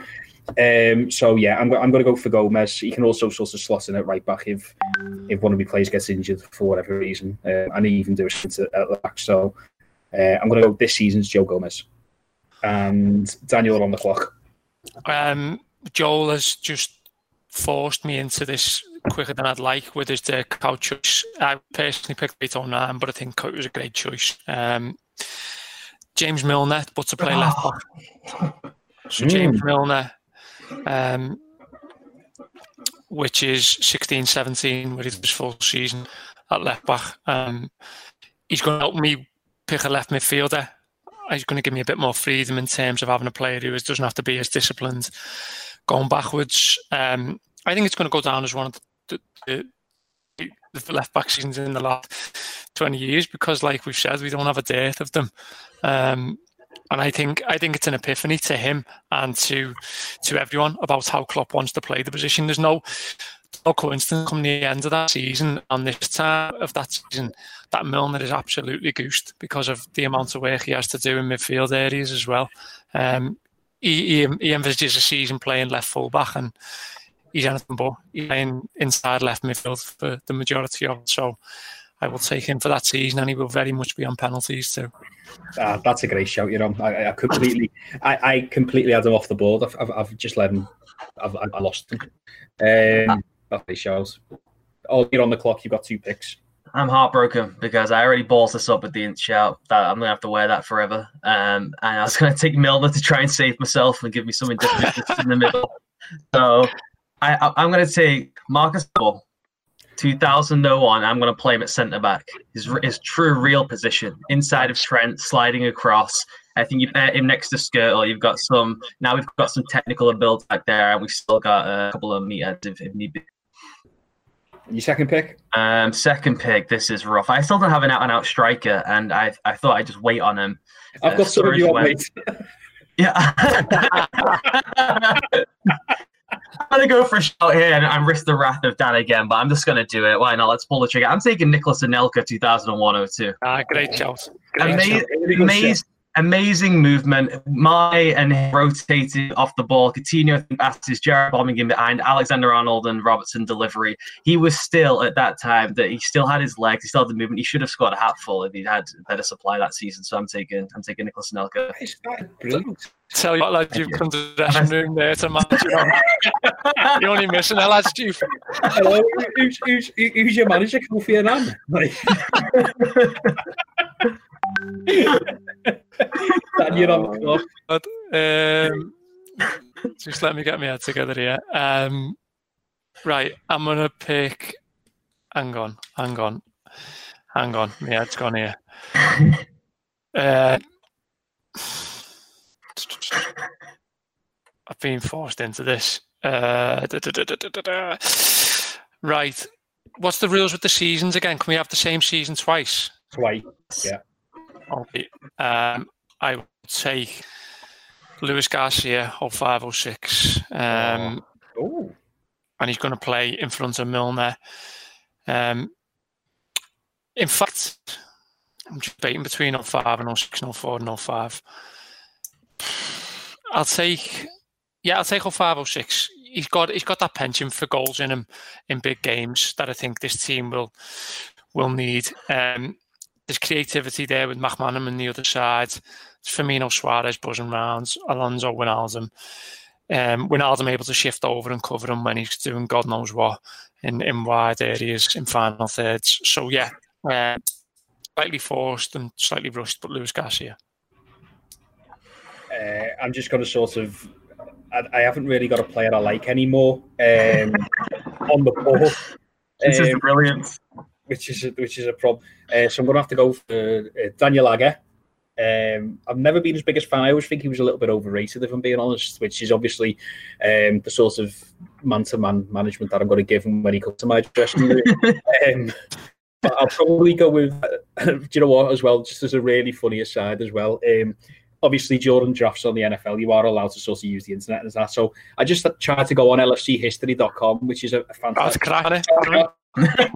Um, so yeah, I'm, I'm going to go for Gomez. He can also sort of slot in at right back if if one of my players gets injured for whatever reason, uh, and he even do a stint at, at back. So uh, I'm going to go this season's Joe Gomez and Daniel on the clock. Um, Joel has just forced me into this quicker than I'd like with his Dirk Kuyt choice. I personally picked 809, but I think Kuyt was a great choice. Um, James Milner, but to play left back. So James Milner, um, which is 16 17, where he full season at left back. Um, he's going to help me pick a left midfielder. He's going to give me a bit more freedom in terms of having a player who doesn't have to be as disciplined going backwards. Um, I think it's going to go down as one of the, the, the left back seasons in the last 20 years because, like we've said, we don't have a dearth of them. Um, and I think I think it's an epiphany to him and to to everyone about how Klopp wants to play the position. There's no no coincidence coming the end of that season and this time of that season that Milner is absolutely goosed because of the amount of work he has to do in midfield areas as well. Um, he, he, he envisages a season playing left full back and he's anything but he's playing inside left midfield for the majority of it. So I will take him for that season and he will very much be on penalties too. Ah, that's a great shout, you know. I, I completely, I, I completely had him off the board. I've, I've, I've just let him. I've, I lost him. Um, that's great shows. Oh, you're on the clock. You've got two picks. I'm heartbroken because I already ballsed this up at the Ince shout that I'm gonna have to wear that forever. Um, and I was gonna take Milner to try and save myself and give me something different in the middle. So I, I, I'm gonna take Marcus Babbel, 2001. I'm gonna play him at centre back. His his true real position inside of Trent, sliding across. I think you've him next to Skrtel. You've got some now. We've got some technical ability back there, and we've still got a couple of meatheads if, if need be. Your second pick? Um, second pick. This is rough. I still don't have an out and out striker, and I I thought I'd just wait on him. I've Uh, got some of you on went- wait. Yeah. I'm gonna go for a shot here and, and risk the wrath of Dan again, but I'm just gonna do it. Why not? Let's pull the trigger. I'm taking Nicolas Anelka 2001-02. Ah, great shout. Great Ama- shout. amazing, amazing movement. My and him rotated off the ball. Coutinho I think, passed Gerrard bombing in behind. Alexander Arnold and Robertson delivery. He was still at that time that he still had his legs. He still had the movement. He should have scored a hatful if he'd had better supply that season. So I'm taking I'm taking Nicolas Anelka. It's brilliant. Tell you what, lads, you've come to the dressing room there to match you on. You're only missing a lads, you. Hello, who's, who's, who's your manager, Kofi Annan? Like, Dan, you're on the clock. But, um, just let me get my head together here. Um, right, I'm gonna pick. Hang on, hang on, hang on. My head's gone here. Uh, I've been forced into this. Uh, da, da, da. Right, what's the rules with the seasons again? Can we have the same season twice? Twice. Yeah. Okay. Um, I would take Luis Garcia of 0506. Um, Oh. and he's going to play in front of Milner. Um, in fact, I'm debating between 05 and 06 and 04 and 05. I'll take, yeah, I'll take 05 06. He's got he's got that penchant for goals in him in big games that I think this team will will need. Um, there's creativity there with McManaman on the other side. Firmino Suarez buzzing round, Alonso Wijnaldum. Um, Wijnaldum able to shift over and cover him when he's doing God knows what in, in wide areas in final thirds. So yeah, uh, slightly forced and slightly rushed, but Luis Garcia. Uh, I'm just going to sort of. I, I haven't really got a player I like anymore um, on the ball, This is um, brilliant. Which is a, which is a problem. Uh, so I'm going to have to go for uh, Daniel Agger. Um, I've never been his biggest fan. I always think he was a little bit overrated, if I'm being honest. Which is obviously um, the sort of man-to-man management that I'm going to give him when he comes to my dressing room. um, but I'll probably go with. do you know what? As well, just as a really funny aside, as well. Um, obviously, Jordan drafts on the NFL, you are allowed to sort of use the internet and that. So I just tried to go on lfchistory.com, which is a, a That's fantastic. cracking it.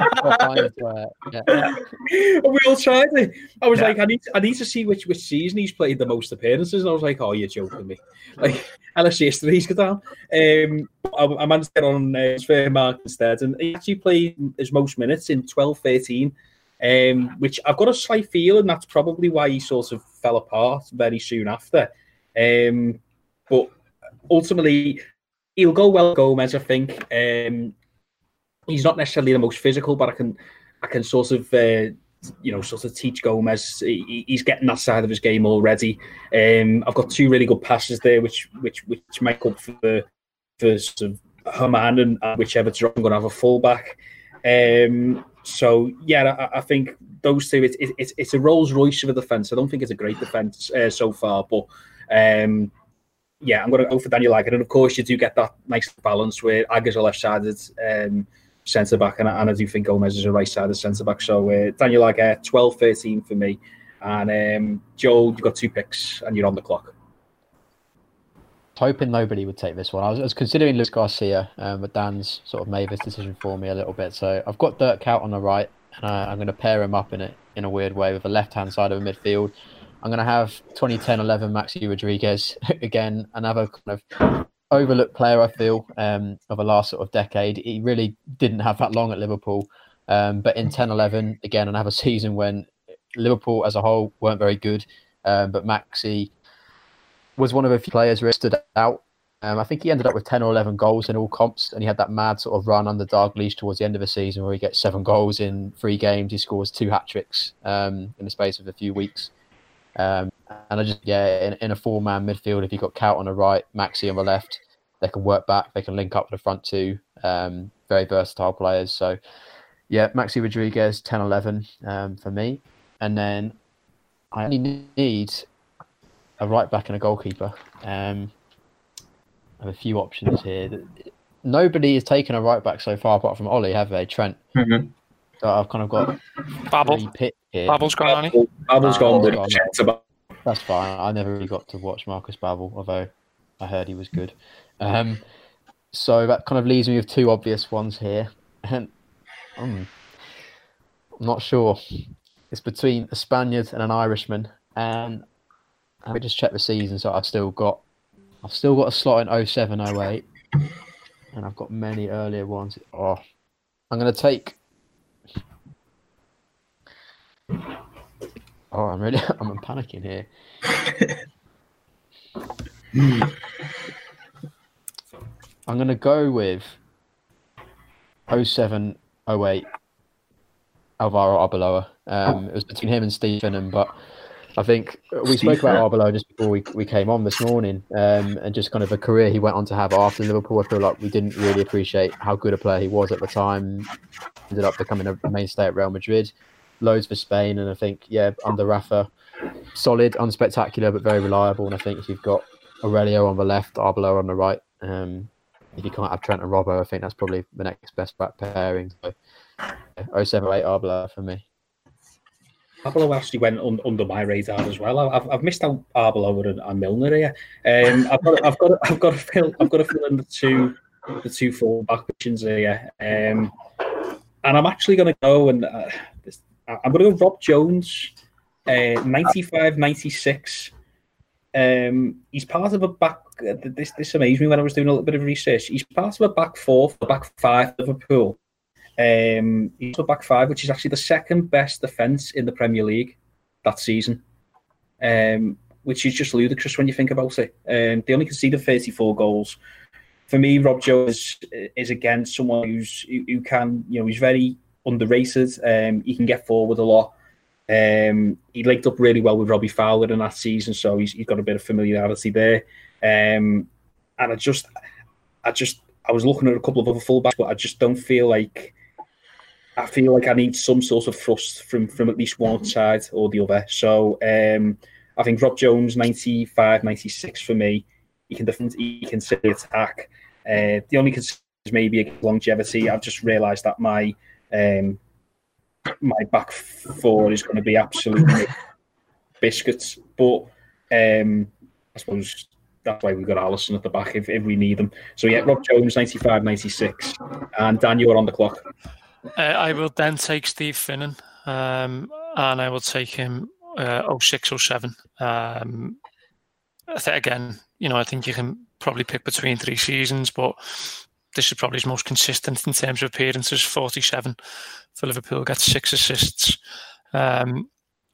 I'll find, yeah. we all tried it. I was Yeah. like, I need, I need to see which which season he's played the most appearances. And I was like, oh, you're joking me. Like LFC history's go down. Um, I, I managed to get on uh, mark instead, and he actually played his most minutes in 12-13, um, which I've got a slight feeling that's probably why he sort of fell apart very soon after. Um, but ultimately, he'll go well, Gomez. I think. Um, he's not necessarily the most physical, but I can I can sort of uh, you know sort of teach Gomez. He, he's getting that side of his game already. Um, I've got two really good passes there, which which which make up for for sort of Hamann and, and whichever I'm going to have a fullback. Um, so yeah, I, I think those two. It's it's it's a Rolls Royce of a defense. I don't think it's a great defense uh, so far, but. Um, yeah, I'm going to go for Daniel Agger, and of course you do get that nice balance where Agger's a left-sided um, centre back, and, I- and I do think Gomez is a right-sided centre back. So uh, Daniel Agger, 12-13 for me, and um, you've got two picks, and you're on the clock. hoping nobody would take this one. I was, I was considering Luis Garcia, um, but Dan's sort of made this decision for me a little bit. So I've got Dirk out on the right, and I, I'm going to pair him up in it in a weird way with the left-hand side of the midfield. I'm going to have 2010-11 Maxi Rodriguez again, another kind of overlooked player. I feel um, of the last sort of decade. He really didn't have that long at Liverpool, um, but in 10-11 again, another season when Liverpool as a whole weren't very good, um, but Maxi was one of a few players who stood out. Um, I think he ended up with 10 or 11 goals in all comps, and he had that mad sort of run under Dalglish towards the end of the season where he gets seven goals in three games. He scores two hat tricks um, in the space of a few weeks. Um, and I just, yeah, in, in a four man midfield, if you've got Kuyt on the right, Maxi on the left, they can work back, they can link up with the front two. Um, very versatile players. So, yeah, Maxi Rodriguez, 10 11 um, for me. And then I only need a right back and a goalkeeper. Um, I have a few options here. Nobody has taken a right back so far, apart from Ollie, have they? Trent. Mhm. So I've kind of got three Babbel. Pick here. Babbel's gone, Annie. Babbel's gone with centre back. That's fine. I never really got to watch Marcus Babbel, although I heard he was good. Um, so that kind of leaves me with two obvious ones here, and um, I'm not sure. It's between a Spaniard and an Irishman, and I just check the season. So I've still got, I've still got a slot in 07, 08, and I've got many earlier ones. Oh, I'm gonna take. Oh, I'm really, I'm panicking here. I'm going to go with 07, 08, Alvaro Arbeloa. Um, it was between him and Stephen, but I think we spoke about Arbeloa just before we, we came on this morning, um, and just kind of a career he went on to have after Liverpool. I feel like we didn't really appreciate how good a player he was at the time. Ended up becoming a mainstay at Real Madrid, loads for Spain, and I think yeah, under Rafa, solid, unspectacular, but very reliable. And I think if you've got Aurelio on the left, Arbeloa on the right, um, if you can't have Trent and Robbo, I think that's probably the next best back pairing. So, yeah, 078 Arbeloa for me. Arbeloa actually went un, under my radar as well. I've, I've missed out Arbeloa and, and Milner here. Um, I've got I've got I've got to fill I've got to fill in the two the two full back positions here. Um, and I'm actually going to go and uh, I'm going to go Rob Jones, uh, 95, 96. Um, he's part of a back. Uh, this this amazed me when I was doing a little bit of research. He's part of a back four, a back five of Liverpool. Um, he's a back five, which is actually the second best defence in the Premier League that season. Um, which is just ludicrous when you think about it. Um, they only conceded 34 goals. For me, Rob Jones is, is again someone who's who, who, can, you know, he's very underrated. Um, he can get forward a lot. Um, he linked up really well with Robbie Fowler in that season, so he's, he's got a bit of familiarity there. Um, and I just, I just, I was looking at a couple of other fullbacks, but I just don't feel like I feel like I need some sort of thrust from from at least one side or the other. So um, I think Rob Jones 95, 96 for me. He can definitely he can sit attack. Uh, the only concern is maybe longevity. I've just realised that my um, my back four is going to be absolutely biscuits. But um, I suppose that's why we've got Alisson at the back if, if we need them. So yeah, Rob Jones 95, 96, and Dan, you are on the clock. Uh, I will then take Steve Finnan, um, and I will take him uh, 06, 07. Um, again, you know, I think you can probably pick between three seasons, but this is probably his most consistent in terms of appearances 47 for Liverpool, gets six assists. Um,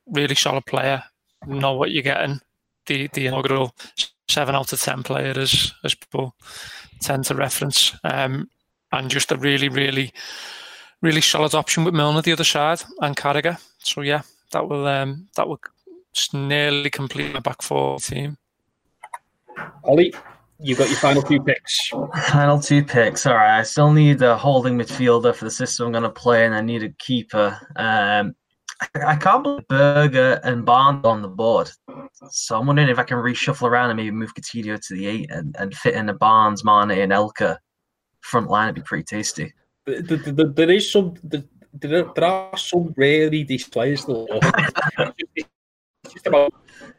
really solid player, know what you're getting. The, the inaugural seven out of 10 player, as, as people tend to reference. Um, and just a really, really really solid option with Milner the other side and Carragher. So yeah, that will um, that will nearly complete my back four team. Ollie, you got your final two picks. Final two picks. All right. I still need a holding midfielder for the system I'm going to play, and I need a keeper. Um, I can't believe Berger and Barnes on the board. So I'm wondering if I can reshuffle around and maybe move Coutinho to the eight and, and fit in a Barnes, Mane, Anelka front line. It'd be pretty tasty there is some there, there are some really these players though. it's about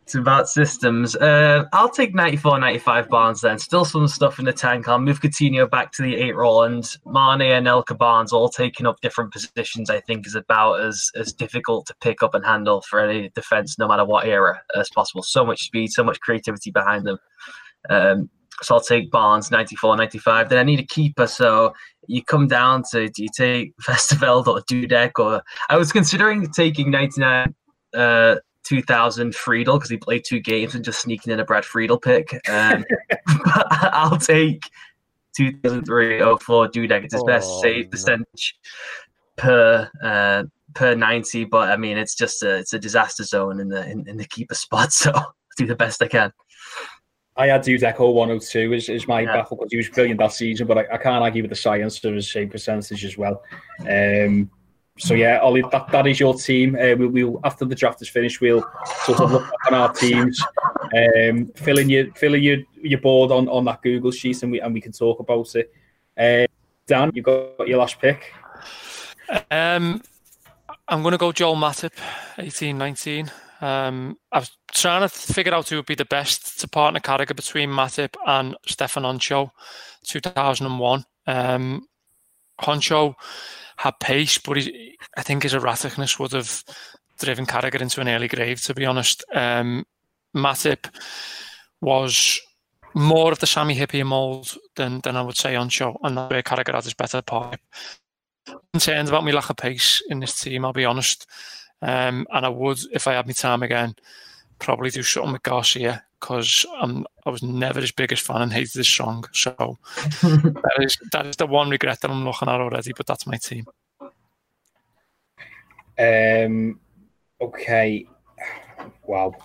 it's about systems. Uh, I'll take 94, 95 Barnes then. Still some stuff in the tank. I'll move Coutinho back to the eight role and Mane Anelka Barnes all taking up different positions. I think is about as as difficult to pick up and handle for any defense, no matter what era as possible. So much speed, so much creativity behind them. Um, so I'll take Barnes 94, 95. Then I need a keeper. So you come down to do you take Westerveld or Dudek or I was considering taking 99 uh 2000 Friedel because he played two games and just sneaking in a Brad Friedel pick. Um, but I'll take 2003 04 Dudek. It's his oh, best save percentage per uh, per 90, but I mean it's just a it's a disaster zone in the in, in the keeper spot. So I'll do the best I can. I had Dudek 102 is, is my yeah. battle because he was brilliant that season, but I, I, can't argue with the science of his save percentage as well. Um, so yeah, Ollie, that, that is your team. Uh, we, will after the draft is finished, we'll sort of look back on our teams, um, fill in your fill in your, your board on, on that Google sheet, and we and we can talk about it. Uh, Dan, you got your last pick. Um, I'm going to go Joel Matip, 1819. Um, I was trying to figure out who would be the best to partner Carragher between Matip and Stefan Henchoz, 2001. Um, Henchoz had pace, but he, I think his erraticness would have driven Carragher into an early grave, to be honest. Um, Matip was more of the Sami Hyypiä mould than, than I would say Henchoz, and that's where Carragher had his better pipe. Concerned about me lack of pace in this team, I'll be honest. Um, and I would, if I had my time again, probably do something with Garcia because I was never his biggest fan and hated this song. So that is that is the one regret that I'm looking at already. But that's my team. Um. Okay. Wow.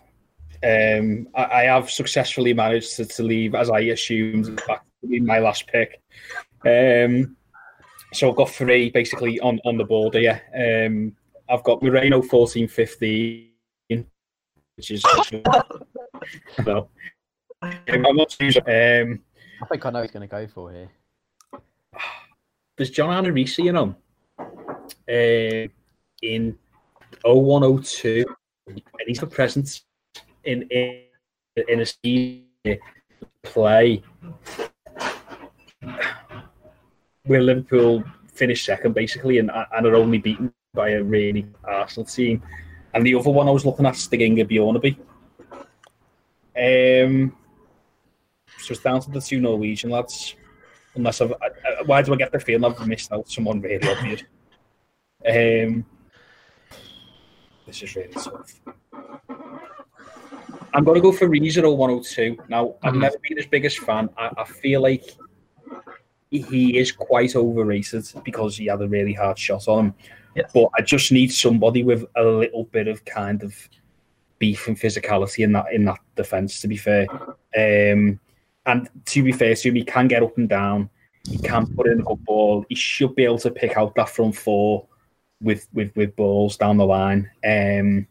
Um, I, I have successfully managed to, to leave, as I assumed, back to be my last pick. Um, so I've got three basically on, on the board here. Um, I've got Moreno 14 15, which is. no. Um, I'm not too, um, I think I know he's going to go for here. there's John Arne Riise, you know, uh, in 0102, and he's the presence in in, in a season play where Liverpool finished second basically and, and are only beaten by a really Arsenal team. And the other one I was looking at, Stig Inge Bjornebye. Um, so it's down to the two Norwegian lads. Unless I've, I, why do I get the feeling I've missed out someone really obvious? Um, this is really tough. I'm going to go for Rezero 102. Now, I've Mhm. never been his biggest fan. I, I feel like he is quite overrated because he had a really hard shot on him. Yes. But I just need somebody with a little bit of kind of beef and physicality in that in that defence. To be fair, um, and to be fair he can get up and down. He can put in a good ball. He should be able to pick out that front four with with with balls down the line. Um,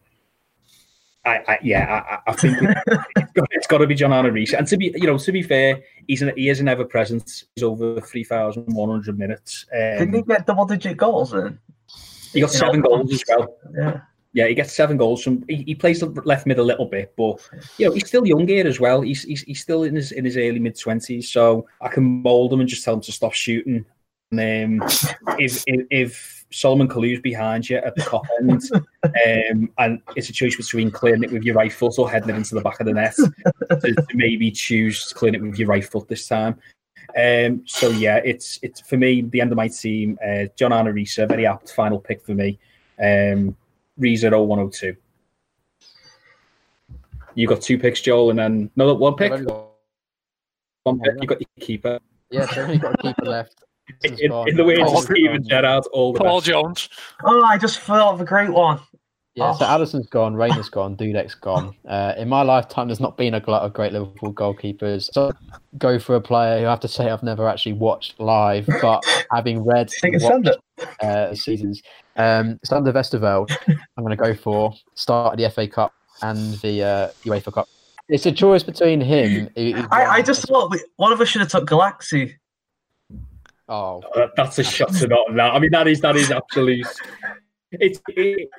I, I yeah, I, I think it's got, it's got to be John Riise. And to be you know to be fair, he's an, he is an ever present. He's over three thousand one hundred minutes. Didn't he Um, get double digit goals then? he got seven goals as well. Yeah. Yeah, he gets seven goals from. He, he plays left mid a little bit, but you know he's still young here as well. He's he's, he's still in his in his early mid twenties, so I can mould him and just tell him to stop shooting. And um, if, if if Salomon Kalou's behind you at the top end, um, and it's a choice between clearing it with your right foot or heading it into the back of the net, to, to maybe choose clearing it with your right foot this time. Um, so yeah, it's it's for me the end of my team. Uh, John Arne Riise, very apt final pick for me. Um, Riise 0102. You got two picks, Joel, and then no, one pick. Got- One pick. You got your keeper. Yeah, so only got a keeper left. In, in the way Oh, of Steven Gerrard, all the Paul best. Jones. Oh, I just thought of a great one. Yeah, so Oh. Alisson's gone, Reina's gone, Dudek's gone. Uh, in my lifetime, there's not been a glut of great Liverpool goalkeepers. So go for a player who I have to say I've never actually watched live, but having read Take a and stand watched, uh, seasons, um, Sander Westerveld, I'm going to go for start of the FA Cup and the uh, UEFA Cup. It's a choice between him. who- who I, I just thought we, one of us should have took Galaxy. Oh, That- that's a shot to not that. I mean, that is that is absolute. It's it,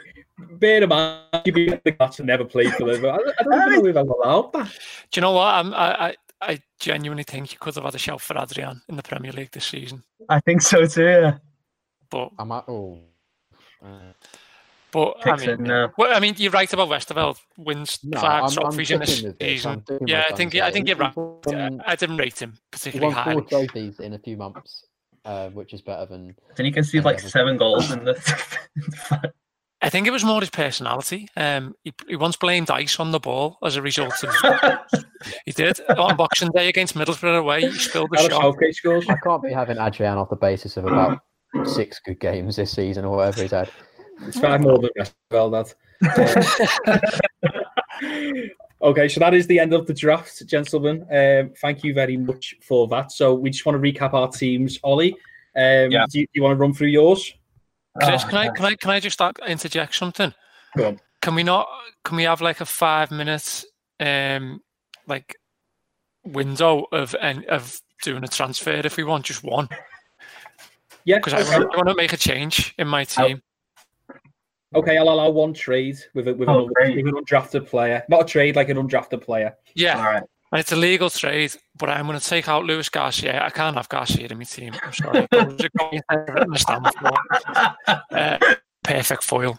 bear in mind you being the class and never played for Liverpool. I, don't- I don't even know we've ever allowed that. Do you know what? I'm, I, I, I genuinely think you could have had a shout for Adrian in the Premier League this season. I think so too. Yeah. But, I'm at, oh. Uh, but I mean, it now. well, I mean, you're right about Westerveld wins no, five I'm, I'm trophies in this sticking with this. I'm season. Yeah, I think thumbs I think you're right. he I, didn't rate him particularly won four highly. trophies in a few months, uh, which is better than. Then you can see like seven goals in the. I think it was more his personality. Um, he, he once blamed ice on the ball as a result of. he did on Boxing Day against Middlesbrough away. He spilled the shot. I can't be having Adrian off the basis of about six good games this season or whatever he's had. It's five more than Westerveld, that. okay, so that is the end of the draft, gentlemen. Um, thank you very much for that. So we just want to recap our teams. Ollie, um, Yeah. do, you, do you want to run through yours? Chris, Oh, can I can I can I just start- interject something? Go on. Can we not? Can we have like a five minute um like window of and of doing a transfer if we want just one? Yeah, Because I, okay. want- I want to make a change in my team. Okay, I'll allow one trade with a, with, Oh, another, with an undrafted player. Not a trade, like an undrafted player. Yeah, All right. and it's a legal trade, but I'm going to take out Luis Garcia. I can't have Garcia in my team. I'm sorry. Uh, perfect foil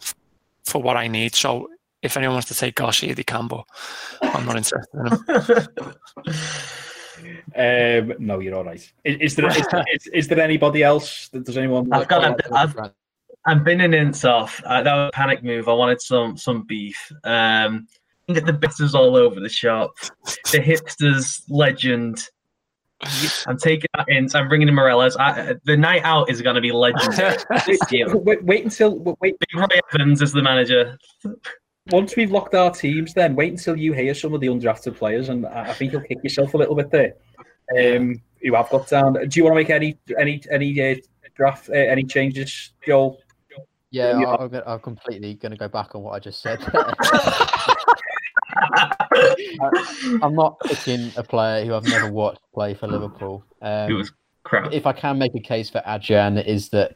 for what I need. So if anyone wants to take Garcia, they can, but I'm not interested in him. Um, no, you're all right. Is, is there is, is, is there anybody else? Does anyone? I've got a, I've, I'm binning Ince off. Uh, that was a panic move. I wanted some some beef. Um, get the bitters all over the shop. The hipsters legend. I'm taking that in. I'm bringing in Meireles. I, the night out is going to be legendary. this wait, wait until wait. Big Roy Evans is the manager. Once we've locked our teams, then wait until you hear some of the undrafted players, and I I think you'll kick yourself a little bit there. Um, who I've got down. Do you want to make any any any uh, draft uh, any changes, Joel? Yeah, Yeah. I- I'm, gonna, I'm completely going to go back on what I just said. I'm not picking a player who I've never watched play for Liverpool. Um, It was crap. if I can make a case for Adrian, is that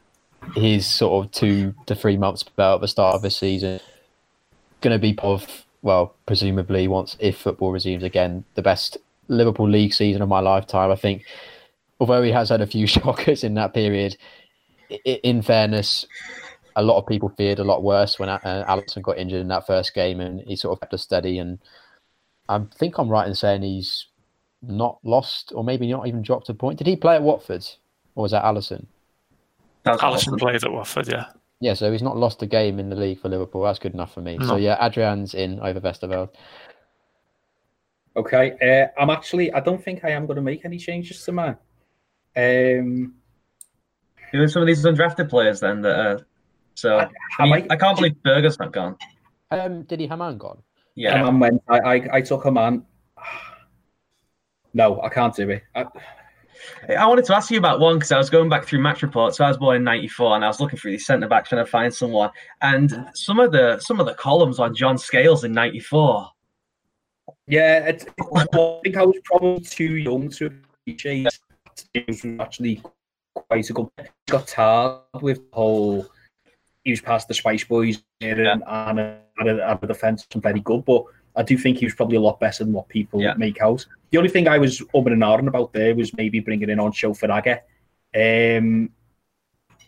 his sort of two to three months about the start of the season going to be of well, presumably once if football resumes again, the best Liverpool league season of my lifetime. I think, although he has had a few shockers in that period, i- i- in fairness, a lot of people feared a lot worse when uh, Alisson got injured in that first game, and he sort of kept us steady. And I think I'm right in saying he's not lost, or maybe not even dropped a point. Did he play at Watford, or was that Alisson? That Alisson awesome. played at Watford, yeah. Yeah, so he's not lost a game in the league for Liverpool. That's good enough for me. So yeah, Adrian's in over Westerveld. Okay, uh, I'm actually. I don't think I am going to make any changes to mine. Um, Who are some of these undrafted players then that are so I- I, mean, I I can't believe Berger's not gone. Um, did he Hamann gone? Yeah. a man went. I, I I took a man. No, I can't do it. I, I wanted to ask you about one because I was going back through match reports. So I was born in '94, and I was looking through these centre backs trying to find someone. And some of the some of the columns on John Scales in '94. Yeah, I think I was probably too young to appreciate actually quite a good. Got tarred with the whole. He was past the Spice Boys era and, and at a, at a defence and very good, but I do think he was probably a lot better than what people Yeah. make out. The only thing I was umming and ahhing about there was maybe bringing in Henchoz for Agger. Um,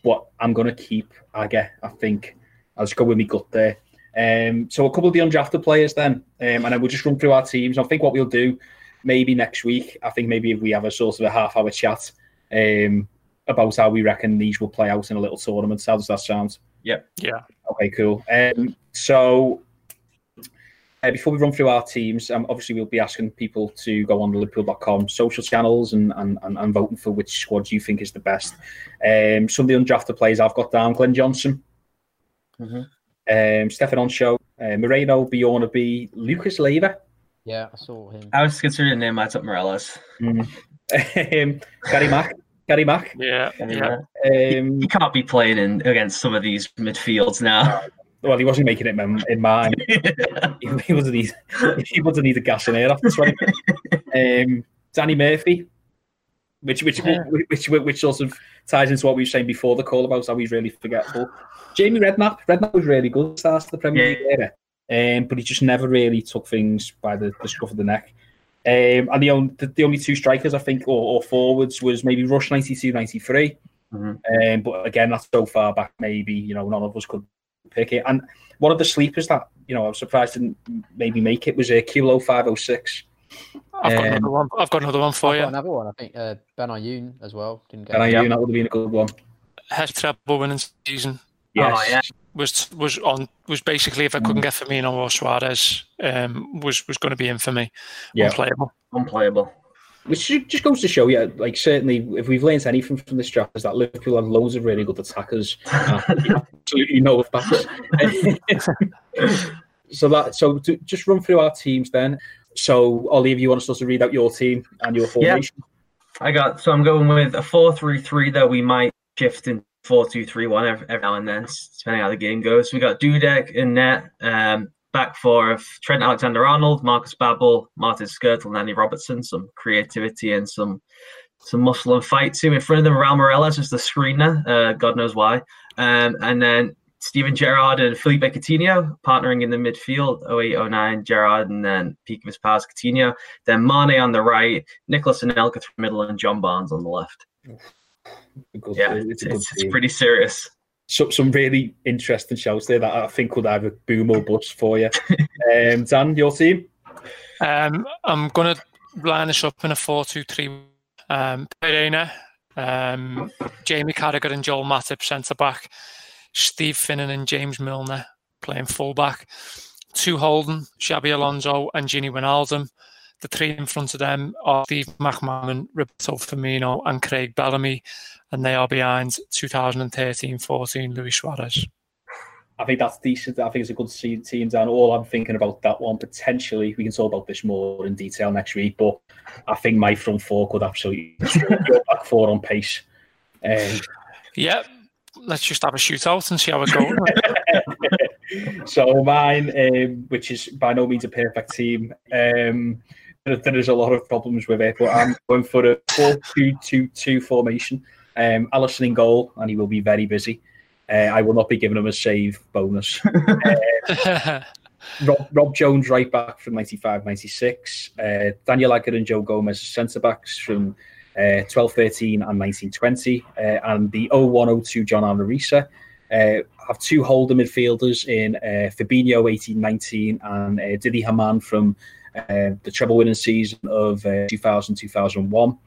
but I'm going to keep Agger. I think I'll just go with me gut there. Um, so a couple of the undrafted players then, um, and then we'll just run through our teams. I think what we'll do maybe next week, I think maybe if we have a sort of a half hour chat um, about how we reckon these will play out in a little tournament. How does that sound? Yeah. Yeah. Okay, cool. Um, so uh, before we run through our teams, um, obviously we'll be asking people to go on the Liverpool.com social channels and, and, and, and voting for which squad you think is the best. Um, some of the undrafted players I've got down: Glenn Johnson, Mhm. um, Stefan Henchoz, uh, Moreno, Bjornebye, Lucas Leiva, Yeah, I saw him. I was considering name I took Meireles. um, Gary Mack, Gary Mack. Yeah, yeah. Um, He can't be playing in against some of these midfields now. Well, he wasn't making it in, in mine. he, he wasn't need he wasn't either a gas in air after twenty. um, Danny Murphy, which which, which which which sort of ties into what we were saying before the call about how he's really forgetful. Jamie Redknapp, Redknapp was really good at the start of the Premier League era, um, but he just never really took things by the, the scruff of the neck. Um, and the only the, the only two strikers I think or, or forwards was maybe Rush 92, 93. Mhm. Um, but again, that's so far back. Maybe you know none of us could pick it. And one of the sleepers that you know I was surprised didn't maybe make it was a Kilo five oh six. I've got Um, another one. I've got another one for I've got you. another one. I think uh, Benayoun as well didn't get. And I it. knew that would have been a good one. Head treble winning season Yes. Oh, yeah. was was on was basically if I couldn't get Firmino or Suarez, um, was was going to be in for me. Yeah. Unplayable. Unplayable. Which just goes to show you, like certainly, if we've learned anything from this draft, is that Liverpool have loads of really good attackers. Uh, absolutely no backs. so that so to just run through our teams then. So Ollie, if you want us to read out your team and your formation, yeah, I got so I'm going with a four three three though we might shift in four two three one every, every now and then, depending how the game goes. We got Dudek in net, um, back four of Trent Alexander Arnold, Marcus Babbel, Martin Skrtel, and Andy Robertson. Some creativity and some some muscle and fight too. In front of them, Raul Meireles is the screener, uh, God knows why. Um, and then Steven Gerrard and Philippe Coutinho partnering in the midfield, 08, 09, Gerrard, and then peak of his powers, Coutinho. Then Mane on the right, Nicolas Anelka through the middle, and John Barnes on the left. Yeah, it's it's, it's, pretty serious. Some, some really interesting shows there that I think could either boom or bust for you. um, Dan, your team? Um, I'm going to line this up in a 4 2 3. Um, Pepe Reina, um, Jamie Carragher and Joel Matip centre back, Steve Finnan and James Milner playing full back, two Holden, Xabi Alonso and Gini Wijnaldum. The three in front of them are Steve McMahon, Roberto Firmino, and Craig Bellamy, and they are behind 2013 14 Luis Suarez. I think that's decent. I think it's a good team down. All I'm thinking about that one potentially. We can talk about this more in detail next week, but I think my front four could absolutely go back four on pace. Um, yeah, let's just have a shootout and see how it goes. so mine, um, which is by no means a perfect team, um, there is a lot of problems with it, but I'm going for a 4-2-2-2 formation. Um, Alisson in goal, and he will be very busy. Uh, I will not be giving him a save bonus. uh, Rob, Rob, Jones right back from 95 96. Uh, Daniel Agger and Joe Gomez centre backs from uh, 12 13 and 1920. Uh, and the 0102 John Arne Riise. Uh, have two holder midfielders in uh, Fabinho 18 19 and uh, Didi Hamann from uh, the treble winning season of uh, 2000 2001.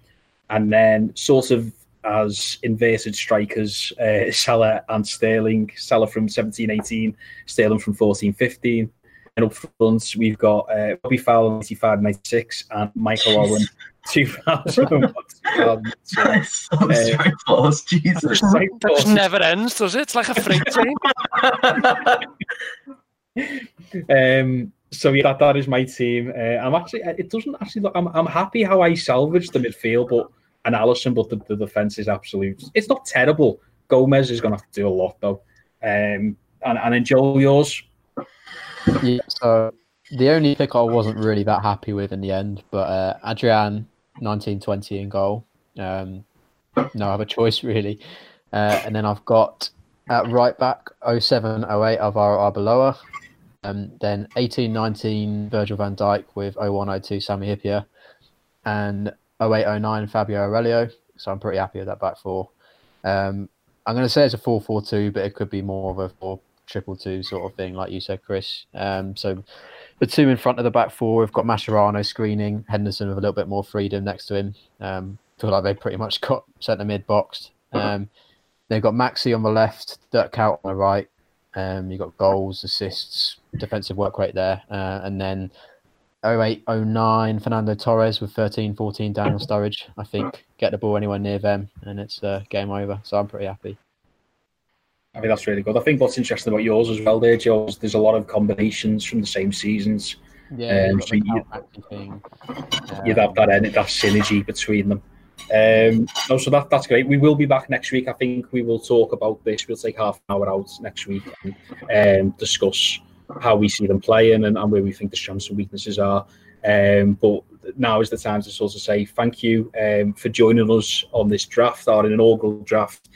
And then, sort of as inverted strikers, uh, Salah and Sterling. Salah from 17 18, Sterling from 14 15. And up front, we've got uh, Bobby Fowler, 95 96, and Michael Owen, 2001. so uh, Jesus. It never ends, does it? It's like a freight train. um, so yeah, that, that is my team. Uh, I'm actually, it doesn't actually look. I'm, I'm happy how I salvaged the midfield, but and Alisson, but the, the defense is absolute. It's not terrible. Gomez is going to have to do a lot though. Um, and and then Joel, yours. Yeah. So the only pick I wasn't really that happy with in the end, but uh, Adrian, nineteen twenty in goal. Um, no other choice really. Uh, and then I've got at right back 0708 Alvaro Arbeloa. Um, then 1819 Virgil van Dijk with 0102 Sami Hyypiä. And 0809 Fabio Aurelio. So I'm pretty happy with that back four. Um, I'm going to say it's a 4 4 2, but it could be more of a 4 triple two sort of thing, like you said, Chris. Um, so the two in front of the back four, we've got Mascherano screening, Henderson with a little bit more freedom next to him. Um, feel like they pretty much got centre mid boxed. Um, they've got Maxi on the left, Dirk Kuyt on the right. Um, you've got goals, assists, defensive work rate there. Uh, and then 08, 09, Fernando Torres with 13, 14, Daniel Sturridge. I think get the ball anywhere near them and it's uh, game over. So I'm pretty happy. I think that's really good. I think what's interesting about yours as well, there, Joe, is there's a lot of combinations from the same seasons. Yeah, um, so you, you'd have that, that synergy between them. Um, no, so that, that's great. We will be back next week. I think we will talk about this. We'll take half an hour out next week and um, discuss how we see them playing and, and where we think the strengths and weaknesses are. Um, but now is the time to sort of say thank you um, for joining us on this draft, our inaugural draft.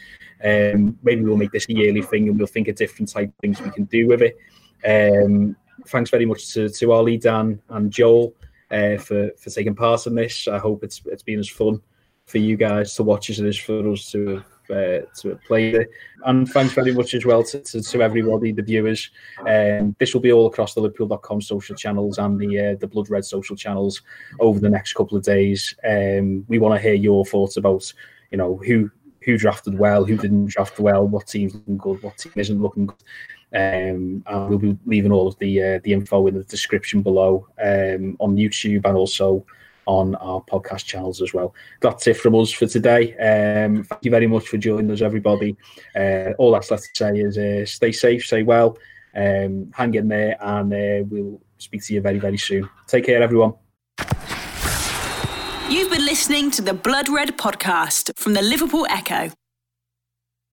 Um, maybe we'll make this a yearly thing and we'll think of different type of things we can do with it. Um, thanks very much to, to Ollie, Dan, and Joel uh, for, for taking part in this. I hope it's it's been as fun for you guys to watch as it is for us to uh, to play it. And thanks very much as well to, to, to everybody, the viewers. Um, this will be all across the Liverpool.com social channels and the uh, the Blood Red social channels over the next couple of days. Um, we want to hear your thoughts about, you know, who who drafted well, who didn't draft well, what team's looking good, what team isn't looking good. Um, and we'll be leaving all of the uh, the info in the description below um, on YouTube and also on our podcast channels as well. That's it from us for today. Um, thank you very much for joining us, everybody. Uh, all that's left to say is uh, stay safe, stay well, um, hang in there, and uh, we'll speak to you very, very soon. Take care, everyone. You've been listening to the Blood Red podcast from the Liverpool Echo.